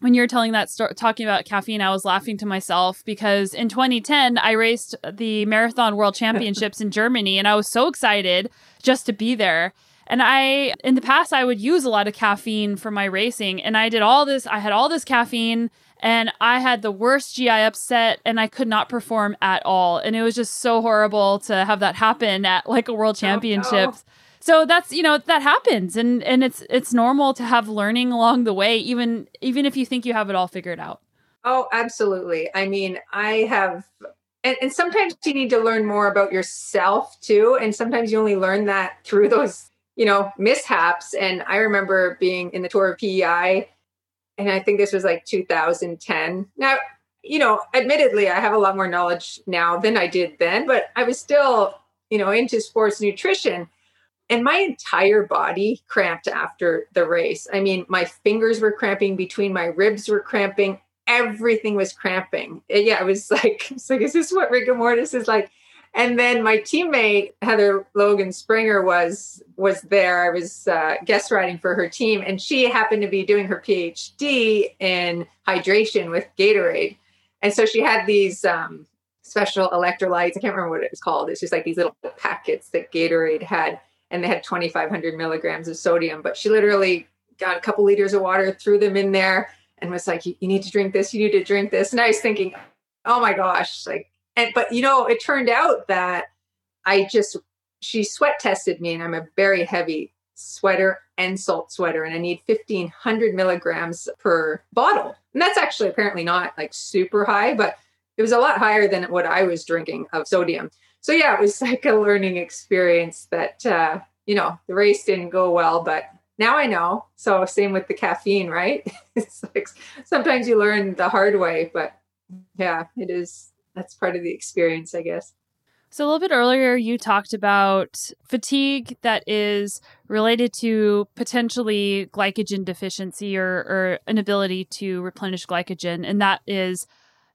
when you're telling that story, talking about caffeine, I was laughing to myself because in 2010, I raced the Marathon World Championships in Germany and I was so excited just to be there. And I, in the past, I would use a lot of caffeine for my racing. And I did all this, I had all this caffeine and I had the worst GI upset and I could not perform at all. And it was just so horrible to have that happen at like a world championships. Oh, no so that's you know that happens. And and it's it's normal to have learning along the way even even if you think you have it all figured out. Oh absolutely. I mean i have and, and sometimes you need to learn more about yourself too. And sometimes you only learn that through those you know mishaps. And i remember being in the tour of PEI and i think this was like 2010 now you know admittedly i have a lot more knowledge now than i did then but i was still you know into sports nutrition and my entire body cramped after the race. I mean, my fingers were cramping, between my ribs were cramping, everything was cramping. Yeah, it was like, it's like, is this what rigor mortis is like? And then my teammate Heather Logan Sprenger was was there. I was uh, guest writing for her team, and she happened to be doing her PhD in hydration with Gatorade. And so she had these um, special electrolytes. I can't remember what it was called. It's just like these little packets that Gatorade had and they had 2,500 milligrams of sodium. But she literally got a couple liters of water, threw them in there, and was like, "You need to drink this. You need to drink this." And I was thinking, "Oh my gosh!" Like, and but you know, it turned out that I just she sweat tested me, and I'm a very heavy sweater and salt sweater, and I need 1,500 milligrams per bottle. And that's actually apparently not like super high, but it was a lot higher than what I was drinking of sodium so yeah, it was like a learning experience that uh, you know the race didn't go well, but now I know. So same with the caffeine, right? it's like sometimes you learn the hard way, but yeah, it is. That's part of the experience, I guess. So, a little bit earlier, you talked about fatigue that is related to potentially glycogen deficiency or, or inability to replenish glycogen. And that is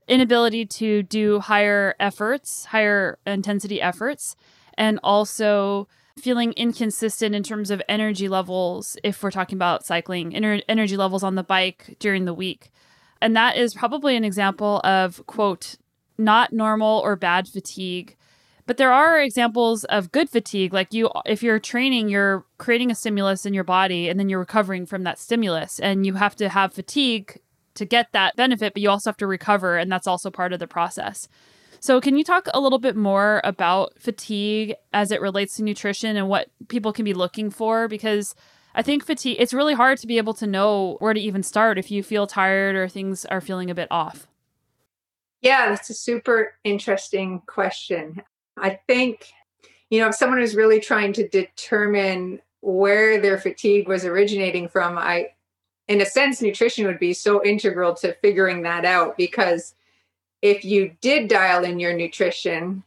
inability to do higher efforts, higher intensity efforts, and also feeling inconsistent in terms of energy levels if we're talking about cycling, ener- energy levels on the bike during the week. And that is probably an example of, quote, not normal or bad fatigue. But there are examples of good fatigue. Like you, if you're training, you're creating a stimulus in your body and then you're recovering from that stimulus. And you have to have fatigue to get that benefit, but you also have to recover, and that's also part of the process. So, can you talk a little bit more about fatigue as it relates to nutrition and what people can be looking for? Because I think fatigue, it's really hard to be able to know where to even start if you feel tired or things are feeling a bit off. Yeah, that's a super interesting question. I think, you know, if someone is really trying to determine where their fatigue was originating from, I in a sense, nutrition would be so integral to figuring that out because if you did dial in your nutrition,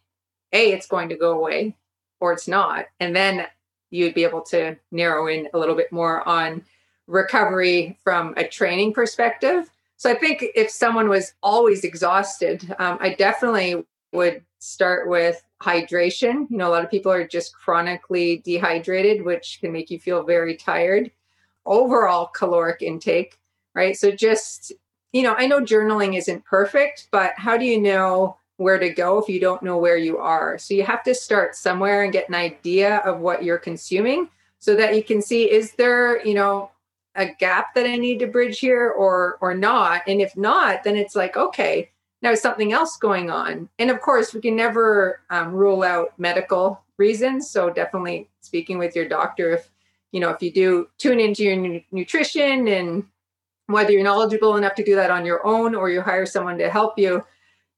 A, it's going to go away or it's not. And then you'd be able to narrow in a little bit more on recovery from a training perspective. So I think if someone was always exhausted, um, I definitely would start with hydration. You know, a lot of people are just chronically dehydrated, which can make you feel very tired overall caloric intake, right? So just, you know, I know journaling isn't perfect, but how do you know where to go if you don't know where you are? So you have to start somewhere and get an idea of what you're consuming so that you can see is there, you know, a gap that I need to bridge here or or not? And if not, then it's like, okay, now something else going on. And of course, we can never um, rule out medical reasons. So definitely speaking with your doctor if you know, if you do tune into your nu- nutrition and whether you're knowledgeable enough to do that on your own or you hire someone to help you,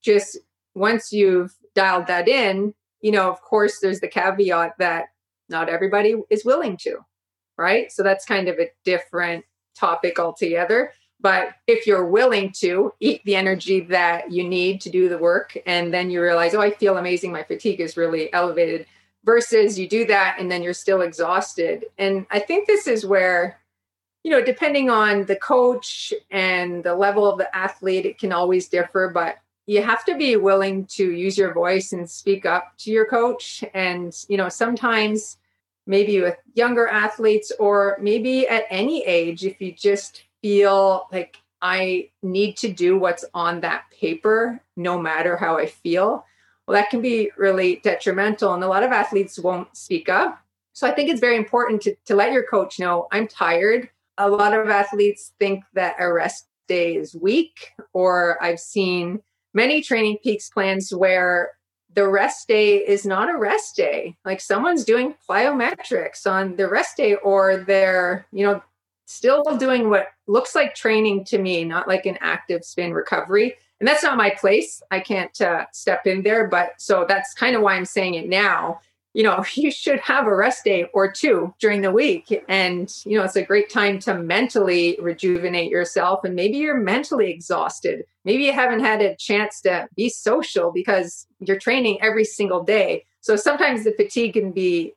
just once you've dialed that in, you know, of course, there's the caveat that not everybody is willing to, right? So that's kind of a different topic altogether. But if you're willing to eat the energy that you need to do the work, and then you realize, oh, I feel amazing, my fatigue is really elevated, versus you do that and then you're still exhausted. And I think this is where, you know, depending on the coach and the level of the athlete, it can always differ. But you have to be willing to use your voice and speak up to your coach. And, you know, sometimes maybe with younger athletes or maybe at any age, if you just feel like I need to do what's on that paper, no matter how I feel, well, that can be really detrimental. And a lot of athletes won't speak up. So I think it's very important to, to let your coach know I'm tired. A lot of athletes think that a rest day is weak, or I've seen many TrainingPeaks plans where the rest day is not a rest day. Like someone's doing plyometrics on the rest day, or they're, you know, still doing what looks like training to me, not like an active spin recovery. And that's not my place. I can't uh, step in there. But so that's kind of why I'm saying it now you know, you should have a rest day or two during the week. And, you know, it's a great time to mentally rejuvenate yourself. And maybe you're mentally exhausted. Maybe you haven't had a chance to be social because you're training every single day. So sometimes the fatigue can be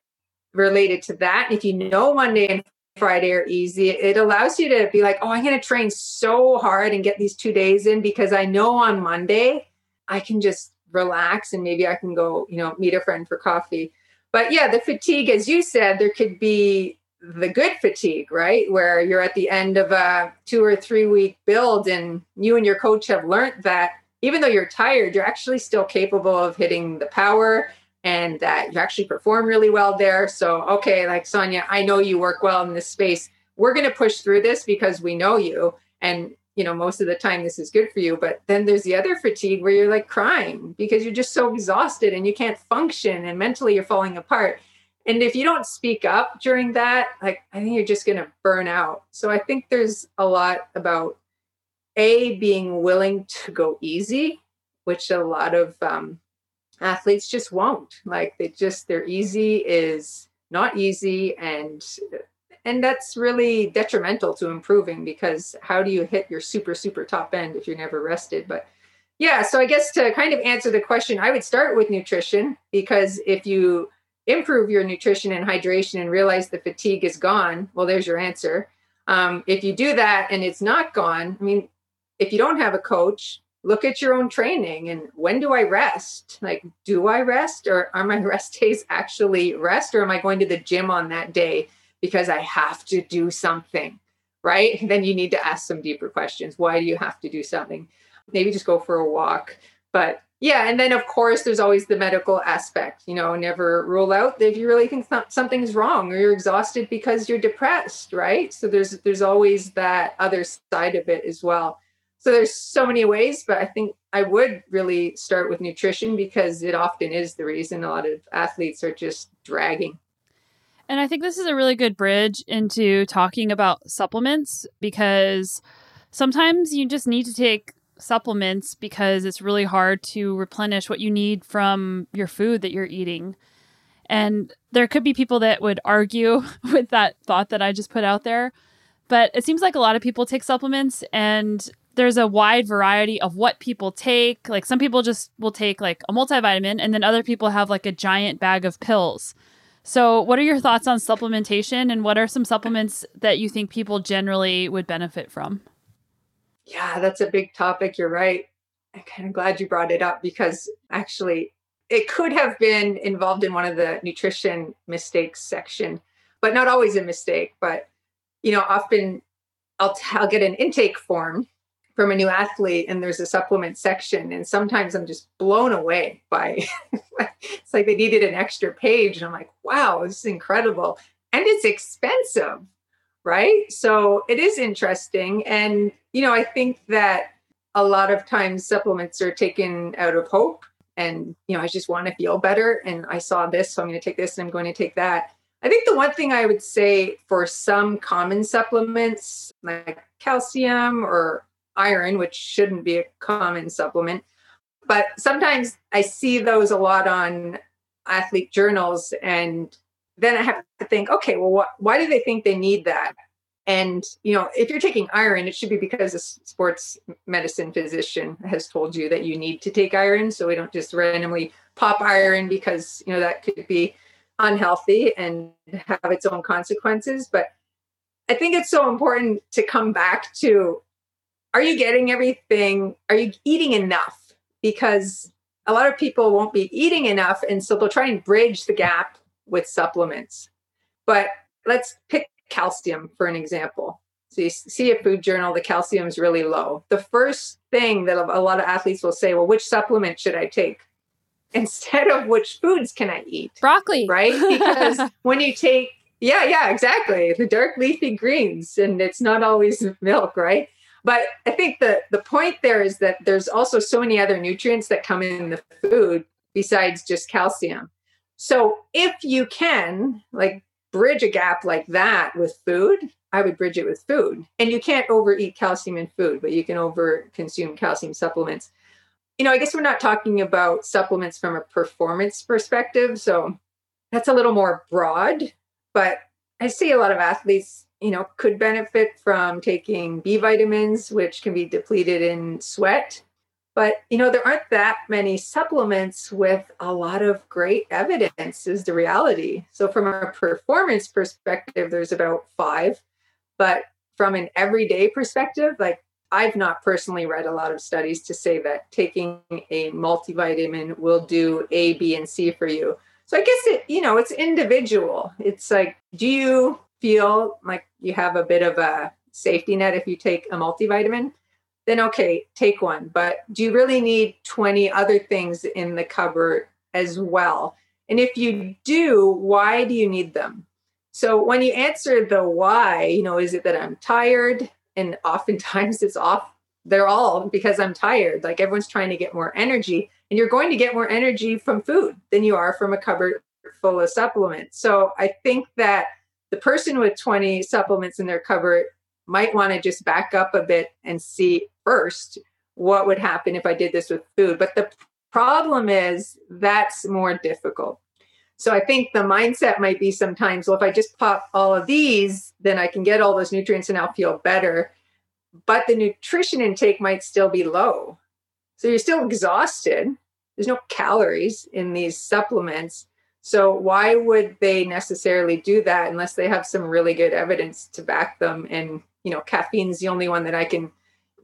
related to that. If you know Monday and Friday are easy, it allows you to be like, oh, I'm going to train so hard and get these two days in because I know on Monday I can just relax and maybe I can go, you know, meet a friend for coffee. But yeah, the fatigue, as you said, there could be the good fatigue, right? Where you're at the end of a two or three week build and you and your coach have learned that even though you're tired, you're actually still capable of hitting the power and that you actually perform really well there. So, okay, like Sonya, I know you work well in this space. We're going to push through this because we know you. And you know most of the time this is good for you but then there's the other fatigue where you're like crying because you're just so exhausted and you can't function and mentally you're falling apart and if you don't speak up during that like i think you're just going to burn out so i think there's a lot about a being willing to go easy which a lot of um, athletes just won't. Like they just their easy is not easy and and that's really detrimental to improving because how do you hit your super super top end if you're never rested? But yeah so i guess to kind of answer the question i would start with nutrition because if you improve your nutrition and hydration and realize the fatigue is gone well there's your answer. Um, if you do that and it's not gone i mean if you don't have a coach look at your own training and when do i rest like do i rest or are my rest days actually rest or am i going to the gym on that day because I have to do something, right? Then you need to ask some deeper questions. Why do you have to do something? Maybe just go for a walk. But yeah, and then of course there's always the medical aspect. You know, never rule out if you really think something's wrong or you're exhausted because you're depressed, right? So there's there's always that other side of it as well. So there's so many ways, but I think I would really start with nutrition because it often is the reason a lot of athletes are just dragging. And I think this is a really good bridge into talking about supplements because sometimes you just need to take supplements because it's really hard to replenish what you need from your food that you're eating. And there could be people that would argue with that thought that I just put out there. But it seems like a lot of people take supplements and there's a wide variety of what people take. Like some people just will take like a multivitamin and then other people have like a giant bag of pills. So, what are your thoughts on supplementation and what are some supplements that you think people generally would benefit from? Yeah, that's a big topic. You're right. I'm kind of glad you brought it up because actually it could have been involved in one of the nutrition mistakes section, but not always a mistake. But, you know, often I'll, t- I'll get an intake form from a new athlete and there's a supplement section and sometimes i'm just blown away by it's like they needed an extra page and i'm like wow this is incredible. And it's expensive right? So it is interesting and you know i think that a lot of times supplements are taken out of hope and you know i just want to feel better and i saw this so i'm going to take this and i'm going to take that. I think the one thing i would say for some common supplements like calcium or iron, which shouldn't be a common supplement. But sometimes I see those a lot on athlete journals. And then I have to think, okay, well, what, why do they think they need that? And, you know, if you're taking iron, it should be because a sports medicine physician has told you that you need to take iron. So we don't just randomly pop iron because, you know, that could be unhealthy and have its own consequences. But I think it's so important to come back to are you getting everything? Are you eating enough? because a lot of people won't be eating enough. And so they'll try and bridge the gap with supplements. But let's pick calcium for an example. So you see a food journal, the calcium is really low. The first thing that a lot of athletes will say, well, which supplement should I take? Instead of which foods can I eat? Broccoli. Right? Because when you take, yeah, yeah, exactly. The dark leafy greens, and it's not always milk, right? But I think the the point there is that there's also so many other nutrients that come in the food besides just calcium. So if you can like bridge a gap like that with food, I would bridge it with food. And you can't overeat calcium in food, but you can over consume calcium supplements. You know, I guess we're not talking about supplements from a performance perspective, so that's a little more broad, but I see a lot of athletes you know, could benefit from taking B vitamins, which can be depleted in sweat. But, you know, there aren't that many supplements with a lot of great evidence, is the reality. So, from a performance perspective, there's about five. But from an everyday perspective, like I've not personally read a lot of studies to say that taking a multivitamin will do A, B, and C for you. So I guess it, you know, it's individual. It's like, do you feel like you have a bit of a safety net if you take a multivitamin, then okay, take one. But do you really need 20 other things in the cupboard as well? And if you do, why do you need them? So when you answer the why, you know, is it that I'm tired? And oftentimes it's off, they're all because I'm tired. Like everyone's trying to get more energy. And you're going to get more energy from food than you are from a cupboard full of supplements. So I think that the person with 20 supplements in their cupboard might want to just back up a bit and see first what would happen if I did this with food. But the problem is that's more difficult. So I think the mindset might be sometimes, well, if I just pop all of these, then I can get all those nutrients and I'll feel better. But the nutrition intake might still be low. So you're still exhausted. There's no calories in these supplements. So why would they necessarily do that unless they have some really good evidence to back them? And you know, caffeine's the only one that I can,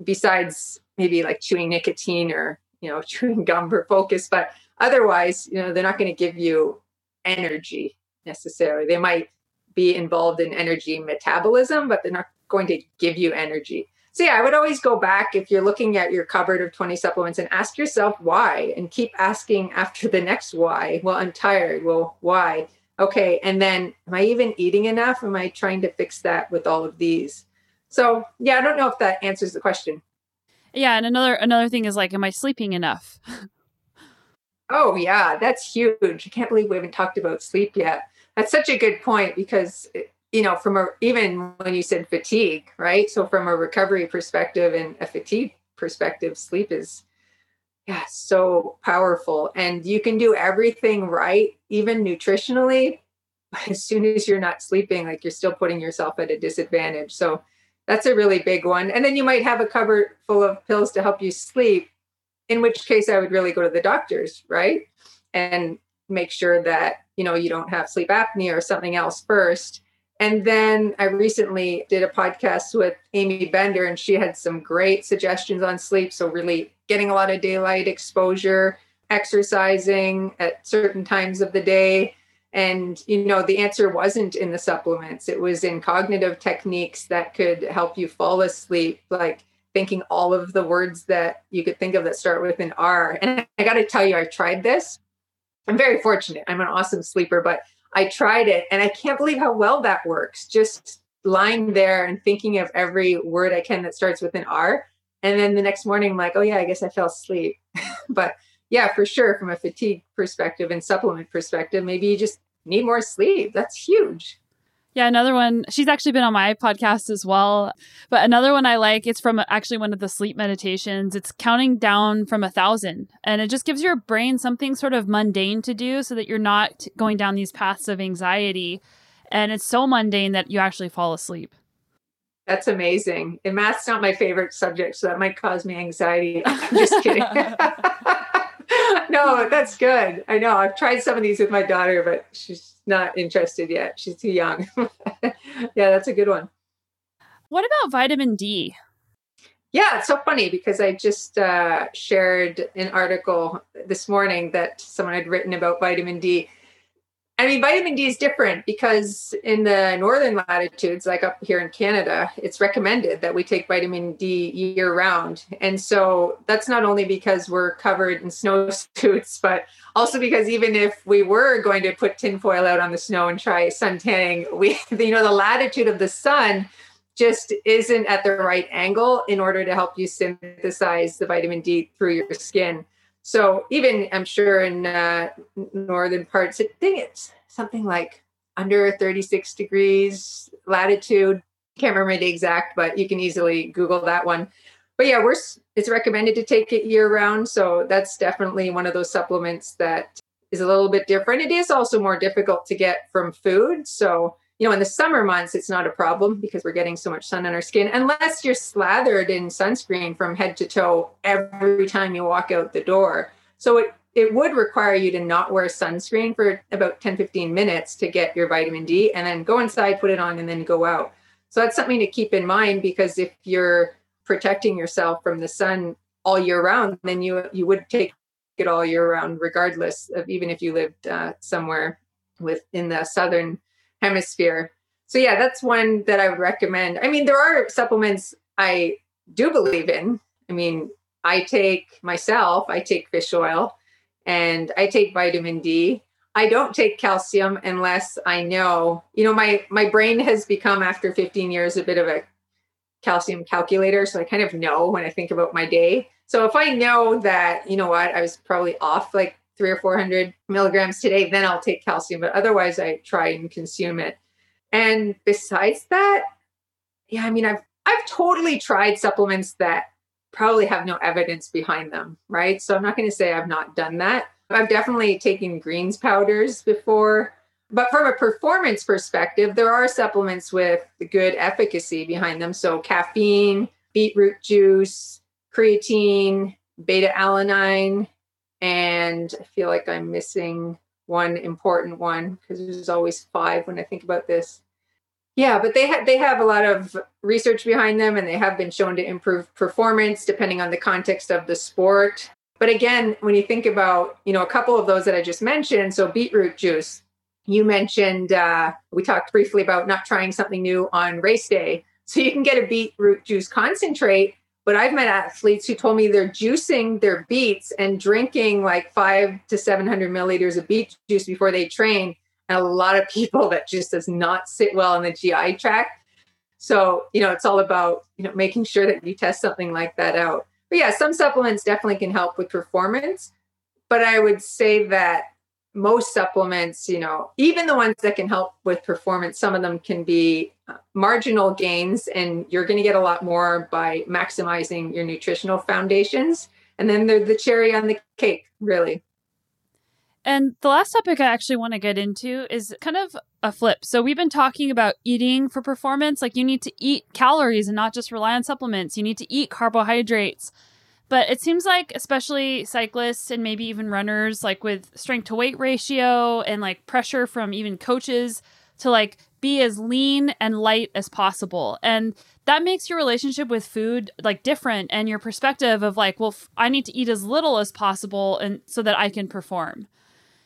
besides maybe like chewing nicotine or you know chewing gum for focus, but otherwise, you know, they're not going to give you energy necessarily. They might be involved in energy metabolism, but they're not going to give you energy. So yeah, I would always go back if you're looking at your cupboard of 20 supplements and ask yourself why and keep asking after the next why. Well, I'm tired. Well, why? Okay, and then am I even eating enough? Am I trying to fix that with all of these? So, yeah, I don't know if that answers the question. Yeah, and another another thing is like am I sleeping enough? oh, yeah, that's huge. I can't believe we haven't talked about sleep yet. That's such a good point because you know, from a even when you said fatigue, right? So from a recovery perspective and a fatigue perspective, sleep is yeah, so powerful. And you can do everything right, even nutritionally. But as soon as you're not sleeping, like you're still putting yourself at a disadvantage. So that's a really big one. And then you might have a cupboard full of pills to help you sleep, in which case I would really go to the doctors, right? And make sure that, you know, you don't have sleep apnea or something else first and then I recently did a podcast with Amy Bender, and she had some great suggestions on sleep. So, really getting a lot of daylight exposure, exercising at certain times of the day. And, you know, the answer wasn't in the supplements, it was in cognitive techniques that could help you fall asleep, like thinking all of the words that you could think of that start with an R. And I got to tell you, I tried this. I'm very fortunate. I'm an awesome sleeper, but I tried it and I can't believe how well that works. Just lying there and thinking of every word I can that starts with an R. And then the next morning, I'm like, oh, yeah, I guess I fell asleep. but yeah, for sure, from a fatigue perspective and supplement perspective, maybe you just need more sleep. That's huge. Yeah, another one. She's actually been on my podcast as well. But another one I like, it's from actually one of the sleep meditations. It's counting down from a thousand. And it just gives your brain something sort of mundane to do so that you're not going down these paths of anxiety. And it's so mundane that you actually fall asleep. That's amazing. And math's not my favorite subject, so that might cause me anxiety. I'm just kidding. no, that's good. I know. I've tried some of these with my daughter, but she's not interested yet. She's too young. yeah, that's a good one. What about vitamin D? Yeah, it's so funny because I just uh, shared an article this morning that someone had written about vitamin D. I mean, vitamin D is different because in the northern latitudes, like up here in Canada, it's recommended that we take vitamin D year round. And so that's not only because we're covered in snowsuits, but also because even if we were going to put tinfoil out on the snow and try sun tanning, we, you know, the latitude of the sun just isn't at the right angle in order to help you synthesize the vitamin D through your skin. So even I'm sure in uh, northern parts, I think it's something like under 36 degrees latitude. Can't remember the exact, but you can easily Google that one. But yeah, we're it's recommended to take it year round. So that's definitely one of those supplements that is a little bit different. It is also more difficult to get from food. So you know, in the summer months, it's not a problem because we're getting so much sun on our skin, unless you're slathered in sunscreen from head to toe every time you walk out the door. So it, it would require you to not wear sunscreen for about 10, 15 minutes to get your vitamin D and then go inside, put it on, and then go out. So that's something to keep in mind because if you're protecting yourself from the sun all year round, then you you would take it all year round, regardless of even if you lived uh, somewhere within the southern hemisphere. So yeah, that's one that I would recommend. I mean, there are supplements I do believe in. I mean, I take myself, I take fish oil and I take vitamin D. I don't take calcium unless I know, you know, my my brain has become after 15 years a bit of a calcium calculator, so I kind of know when I think about my day. So if I know that, you know what, I was probably off like three or 400 milligrams today, then I'll take calcium. But otherwise, I try and consume it. And besides that, yeah, I mean, I've I've totally tried supplements that probably have no evidence behind them, right? So I'm not going to say I've not done that. I've definitely taken greens powders before. But from a performance perspective, there are supplements with good efficacy behind them. So caffeine, beetroot juice, creatine, beta alanine, and I feel like I'm missing one important one because there's always five when I think about this. Yeah, but they have they have a lot of research behind them and they have been shown to improve performance depending on the context of the sport. But again, when you think about, you know, a couple of those that I just mentioned, so beetroot juice, you mentioned uh, we talked briefly about not trying something new on race day. So you can get a beetroot juice concentrate but I've met athletes who told me they're juicing their beets and drinking like five to 700 milliliters of beet juice before they train. And a lot of people that just does not sit well in the GI tract. So, you know, it's all about, you know, making sure that you test something like that out. But yeah, some supplements definitely can help with performance. But I would say that most supplements, you know, even the ones that can help with performance, some of them can be marginal gains, and you're going to get a lot more by maximizing your nutritional foundations. And then they're the cherry on the cake, really. And the last topic I actually want to get into is kind of a flip. So we've been talking about eating for performance. Like you need to eat calories and not just rely on supplements. You need to eat carbohydrates. But it seems like, especially cyclists and maybe even runners, like with strength to weight ratio and like pressure from even coaches to like be as lean and light as possible. And that makes your relationship with food like different and your perspective of like, well, f- I need to eat as little as possible and so that I can perform.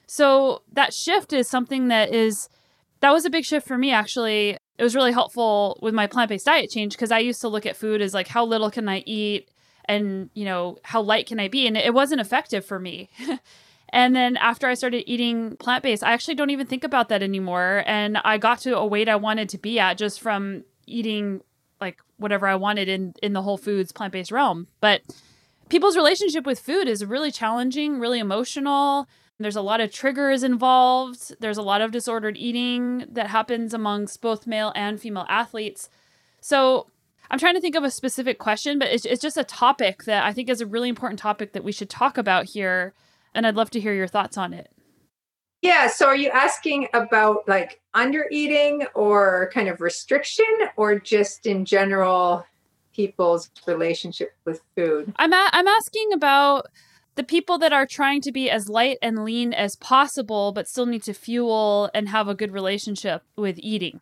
So that shift is something that is that was a big shift for me actually. It was really helpful with my plant-based diet change because I used to look at food as like how little can I eat and you know how light can i be and it wasn't effective for me and then after i started eating plant-based i actually don't even think about that anymore. And i got to a weight i wanted to be at just from eating like whatever i wanted in in the whole foods plant-based realm. But people's relationship with food is really challenging really emotional. There's a lot of triggers involved. There's a lot of disordered eating that happens amongst both male and female athletes. So I'm trying to think of a specific question, but it's, it's just a topic that I think is a really important topic that we should talk about here. And I'd love to hear your thoughts on it. Yeah. So are you asking about like under eating or kind of restriction or just in general people's relationship with food? I'm, a- I'm asking about the people that are trying to be as light and lean as possible, but still need to fuel and have a good relationship with eating.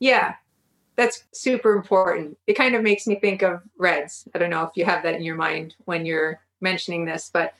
Yeah. that's super important. It kind of makes me think of RED-S. I don't know if you have that in your mind when you're mentioning this, but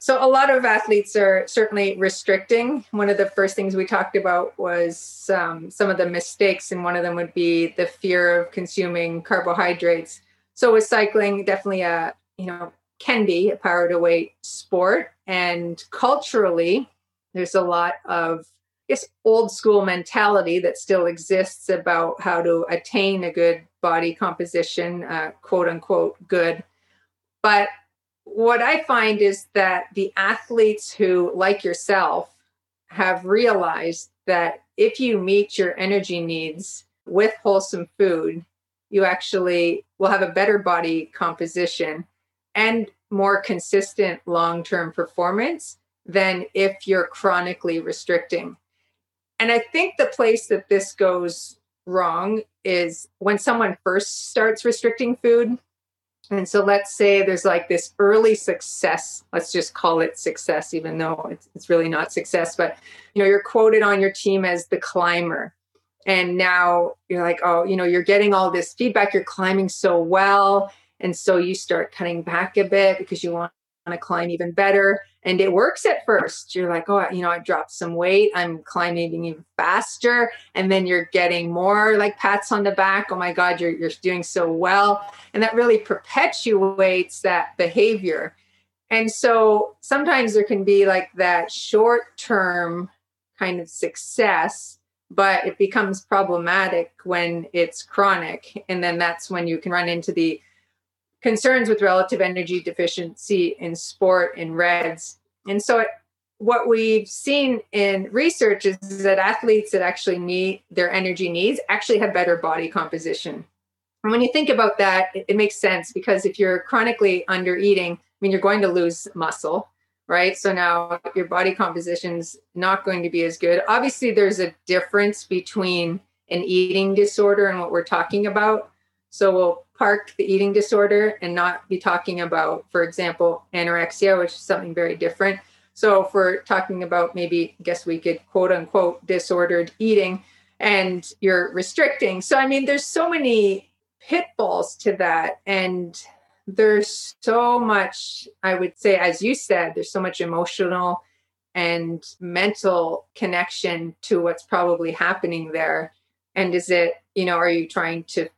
so a lot of athletes are certainly restricting. One of the first things we talked about was um, some of the mistakes, and one of them would be the fear of consuming carbohydrates. So with cycling, definitely a you know can be a power to weight sport, and culturally, there's a lot of guess old school mentality that still exists about how to attain a good body composition, uh, quote unquote good. But what I find is that the athletes who, like yourself, have realized that if you meet your energy needs with wholesome food, you actually will have a better body composition and more consistent long term performance than if you're chronically restricting. And I think the place that this goes wrong is when someone first starts restricting food, and so let's say there's like this early success. Let's just call it success, even though it's, it's really not success. But you know, you're quoted on your team as the climber. And now you're like, oh, you know, you're getting all this feedback. You're climbing so well. And so you start cutting back a bit because you want to climb even better. And it works at first. You're like, oh, you know, I dropped some weight. I'm climbing even faster. And then you're getting more like pats on the back. Oh my God, you're, you're doing so well. And that really perpetuates that behavior. And so sometimes there can be like that short term kind of success, but it becomes problematic when it's chronic. And then that's when you can run into the concerns with relative energy deficiency in sport in RED-S. And so it, what we've seen in research is that athletes that actually meet their energy needs actually have better body composition. And when you think about that, it, it makes sense because if you're chronically under eating, I mean, you're going to lose muscle, right? So now your body composition's not going to be as good. Obviously, there's a difference between an eating disorder and what we're talking about. So we'll park the eating disorder and not be talking about, for example, anorexia, which is something very different. So if we're talking about maybe, I guess we could quote unquote disordered eating and you're restricting. So, I mean, there's so many pitfalls to that. And there's so much, I would say, as you said, there's so much emotional and mental connection to what's probably happening there. And is it, you know, are you trying to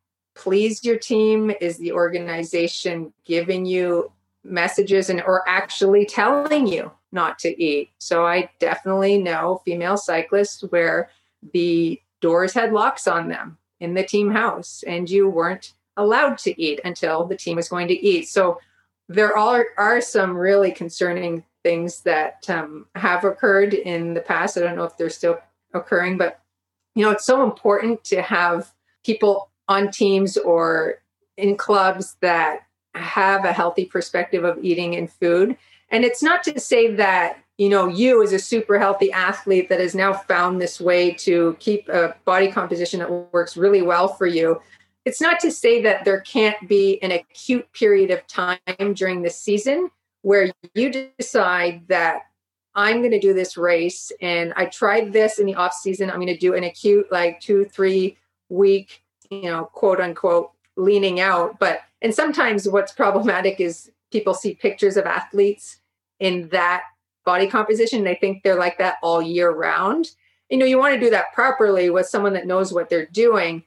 pleased your team? Is the organization giving you messages and or actually telling you not to eat? So I definitely know female cyclists where the doors had locks on them in the team house and you weren't allowed to eat until the team was going to eat. So there are, are some really concerning things that um, have occurred in the past. I don't know if they're still occurring, but you know, it's so important to have people on teams or in clubs that have a healthy perspective of eating and food. And it's not to say that, you know, you as a super healthy athlete that has now found this way to keep a body composition that works really well for you. It's not to say that there can't be an acute period of time during the season where you decide that I'm going to do this race and I tried this in the off season. I'm going to do an acute, like two, three week you know, quote unquote, leaning out. But, and sometimes what's problematic is people see pictures of athletes in that body composition. They think they're like that all year round. You know, you want to do that properly with someone that knows what they're doing.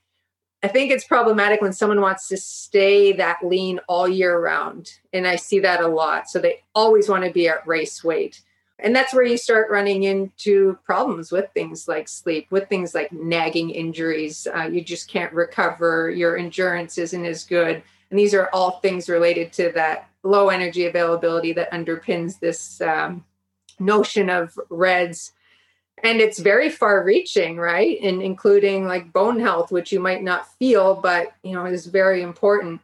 I think it's problematic when someone wants to stay that lean all year round. And I see that a lot. So they always want to be at race weight. And that's where you start running into problems with things like sleep, with things like nagging injuries. Uh, you just can't recover. Your endurance isn't as good. And these are all things related to that low energy availability that underpins this um, notion of RED-S. And it's very far reaching, right? And including like bone health, which you might not feel, but you know, is very important.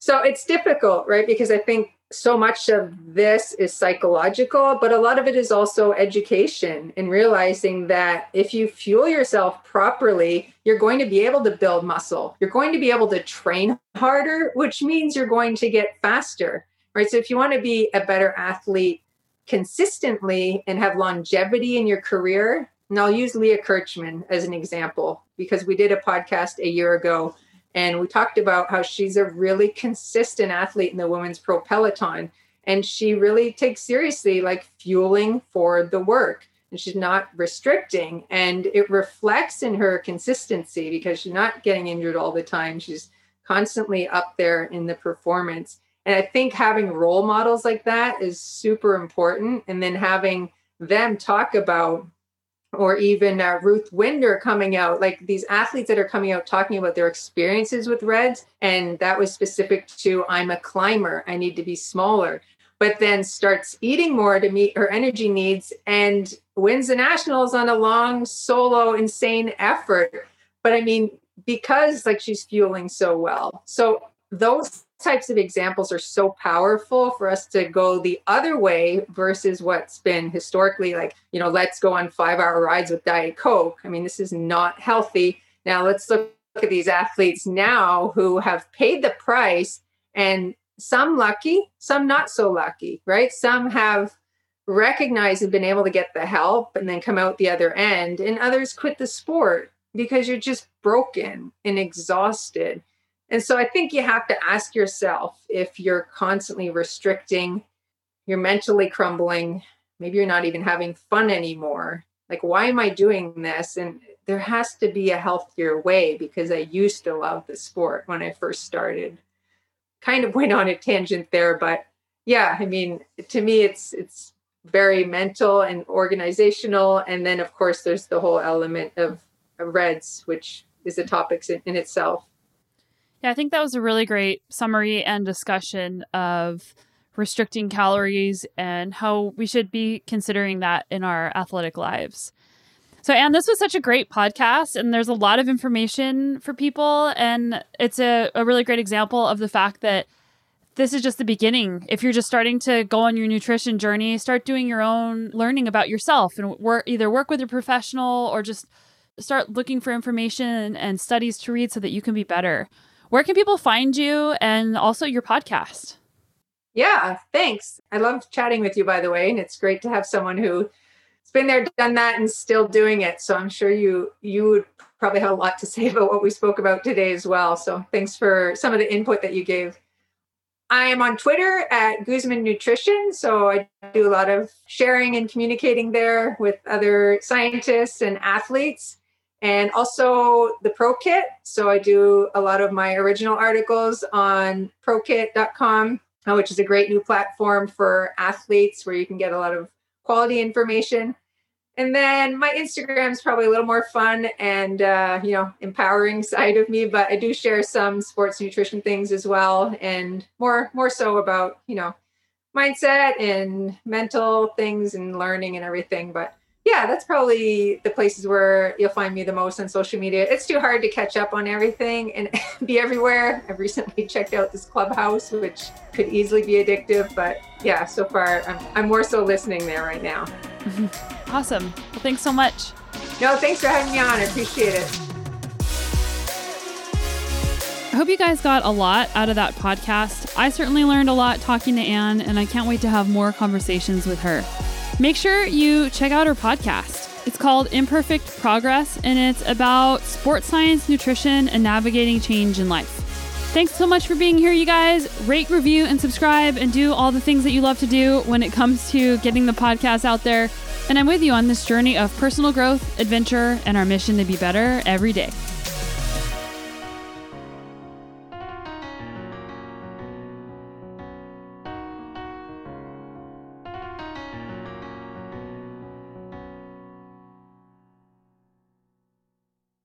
So it's difficult, right? Because I think so much of this is psychological, but a lot of it is also education and realizing that if you fuel yourself properly, you're going to be able to build muscle. You're going to be able to train harder, which means you're going to get faster, right? So if you want to be a better athlete consistently and have longevity in your career, And I'll use Leah Kirchmann as an example because we did a podcast a year ago and we talked about how she's a really consistent athlete in the women's pro peloton. And she really takes seriously like fueling for the work and she's not restricting. And it reflects in her consistency because she's not getting injured all the time. She's constantly up there in the performance. And I think having role models like that is super important. And then having them talk about, or even uh, Ruth Winder coming out, like these athletes that are coming out talking about their experiences with RED-S. And that was specific to I'm a climber, I need to be smaller. But then starts eating more to meet her energy needs and wins the nationals on a long solo insane effort. But i mean because like she's fueling so well. So those types of examples are so powerful for us to go the other way versus what's been historically like you know let's go on five hour rides with diet coke i mean this is not healthy now let's look at these athletes now who have paid the price and some lucky, some not so lucky, right? Some have recognized and been able to get the help and then come out the other end, and others quit the sport because you're just broken and exhausted. And so I think you have to ask yourself if you're constantly restricting, you're mentally crumbling, maybe you're not even having fun anymore. Like, why am I doing this? And there has to be a healthier way because I used to love the sport when I first started kind of went on a tangent there, but yeah, I mean, to me, it's it's very mental and organizational, and then of course there's the whole element of, of RED-S, which is a topic in, in itself. Yeah, I think that was a really great summary and discussion of restricting calories and how we should be considering that in our athletic lives. So, Anne, this was such a great podcast, and there's a lot of information for people. And it's a, a really great example of the fact that this is just the beginning. If you're just starting to go on your nutrition journey, start doing your own learning about yourself and work, either work with a professional or just start looking for information and studies to read so that you can be better. Where can people find you and also your podcast? Yeah, thanks. I love chatting with you, by the way. And it's great to have someone who's been there, done that, and still doing it. So I'm sure you you would probably have a lot to say about what we spoke about today as well. So thanks for some of the input that you gave. I am on Twitter at Guzman Nutrition. So I do a lot of sharing and communicating there with other scientists and athletes. And also the Pro Kit. So I do a lot of my original articles on prokit.com, which is a great new platform for athletes where you can get a lot of quality information. And then my Instagram is probably a little more fun and uh, you know empowering side of me, but I do share some sports nutrition things as well, and more more so about you know mindset and mental things and learning and everything. But yeah, that's probably the places where you'll find me the most on social media. It's too hard to catch up on everything and be everywhere. I've recently checked out this clubhouse, which could easily be addictive, but yeah, so far I'm, I'm more so listening there right now. Awesome. Well, thanks so much. No, thanks for having me on. I appreciate it. I hope you guys got a lot out of that podcast. I certainly learned a lot talking to Anne, and I can't wait to have more conversations with her. Make sure you check out her podcast. It's called Imperfect Progress, and it's about sports science, nutrition, and navigating change in life. Thanks so much for being here, you guys. Rate, review, and subscribe, and do all the things that you love to do when it comes to getting the podcast out there. And I'm with you on this journey of personal growth, adventure, and our mission to be better every day.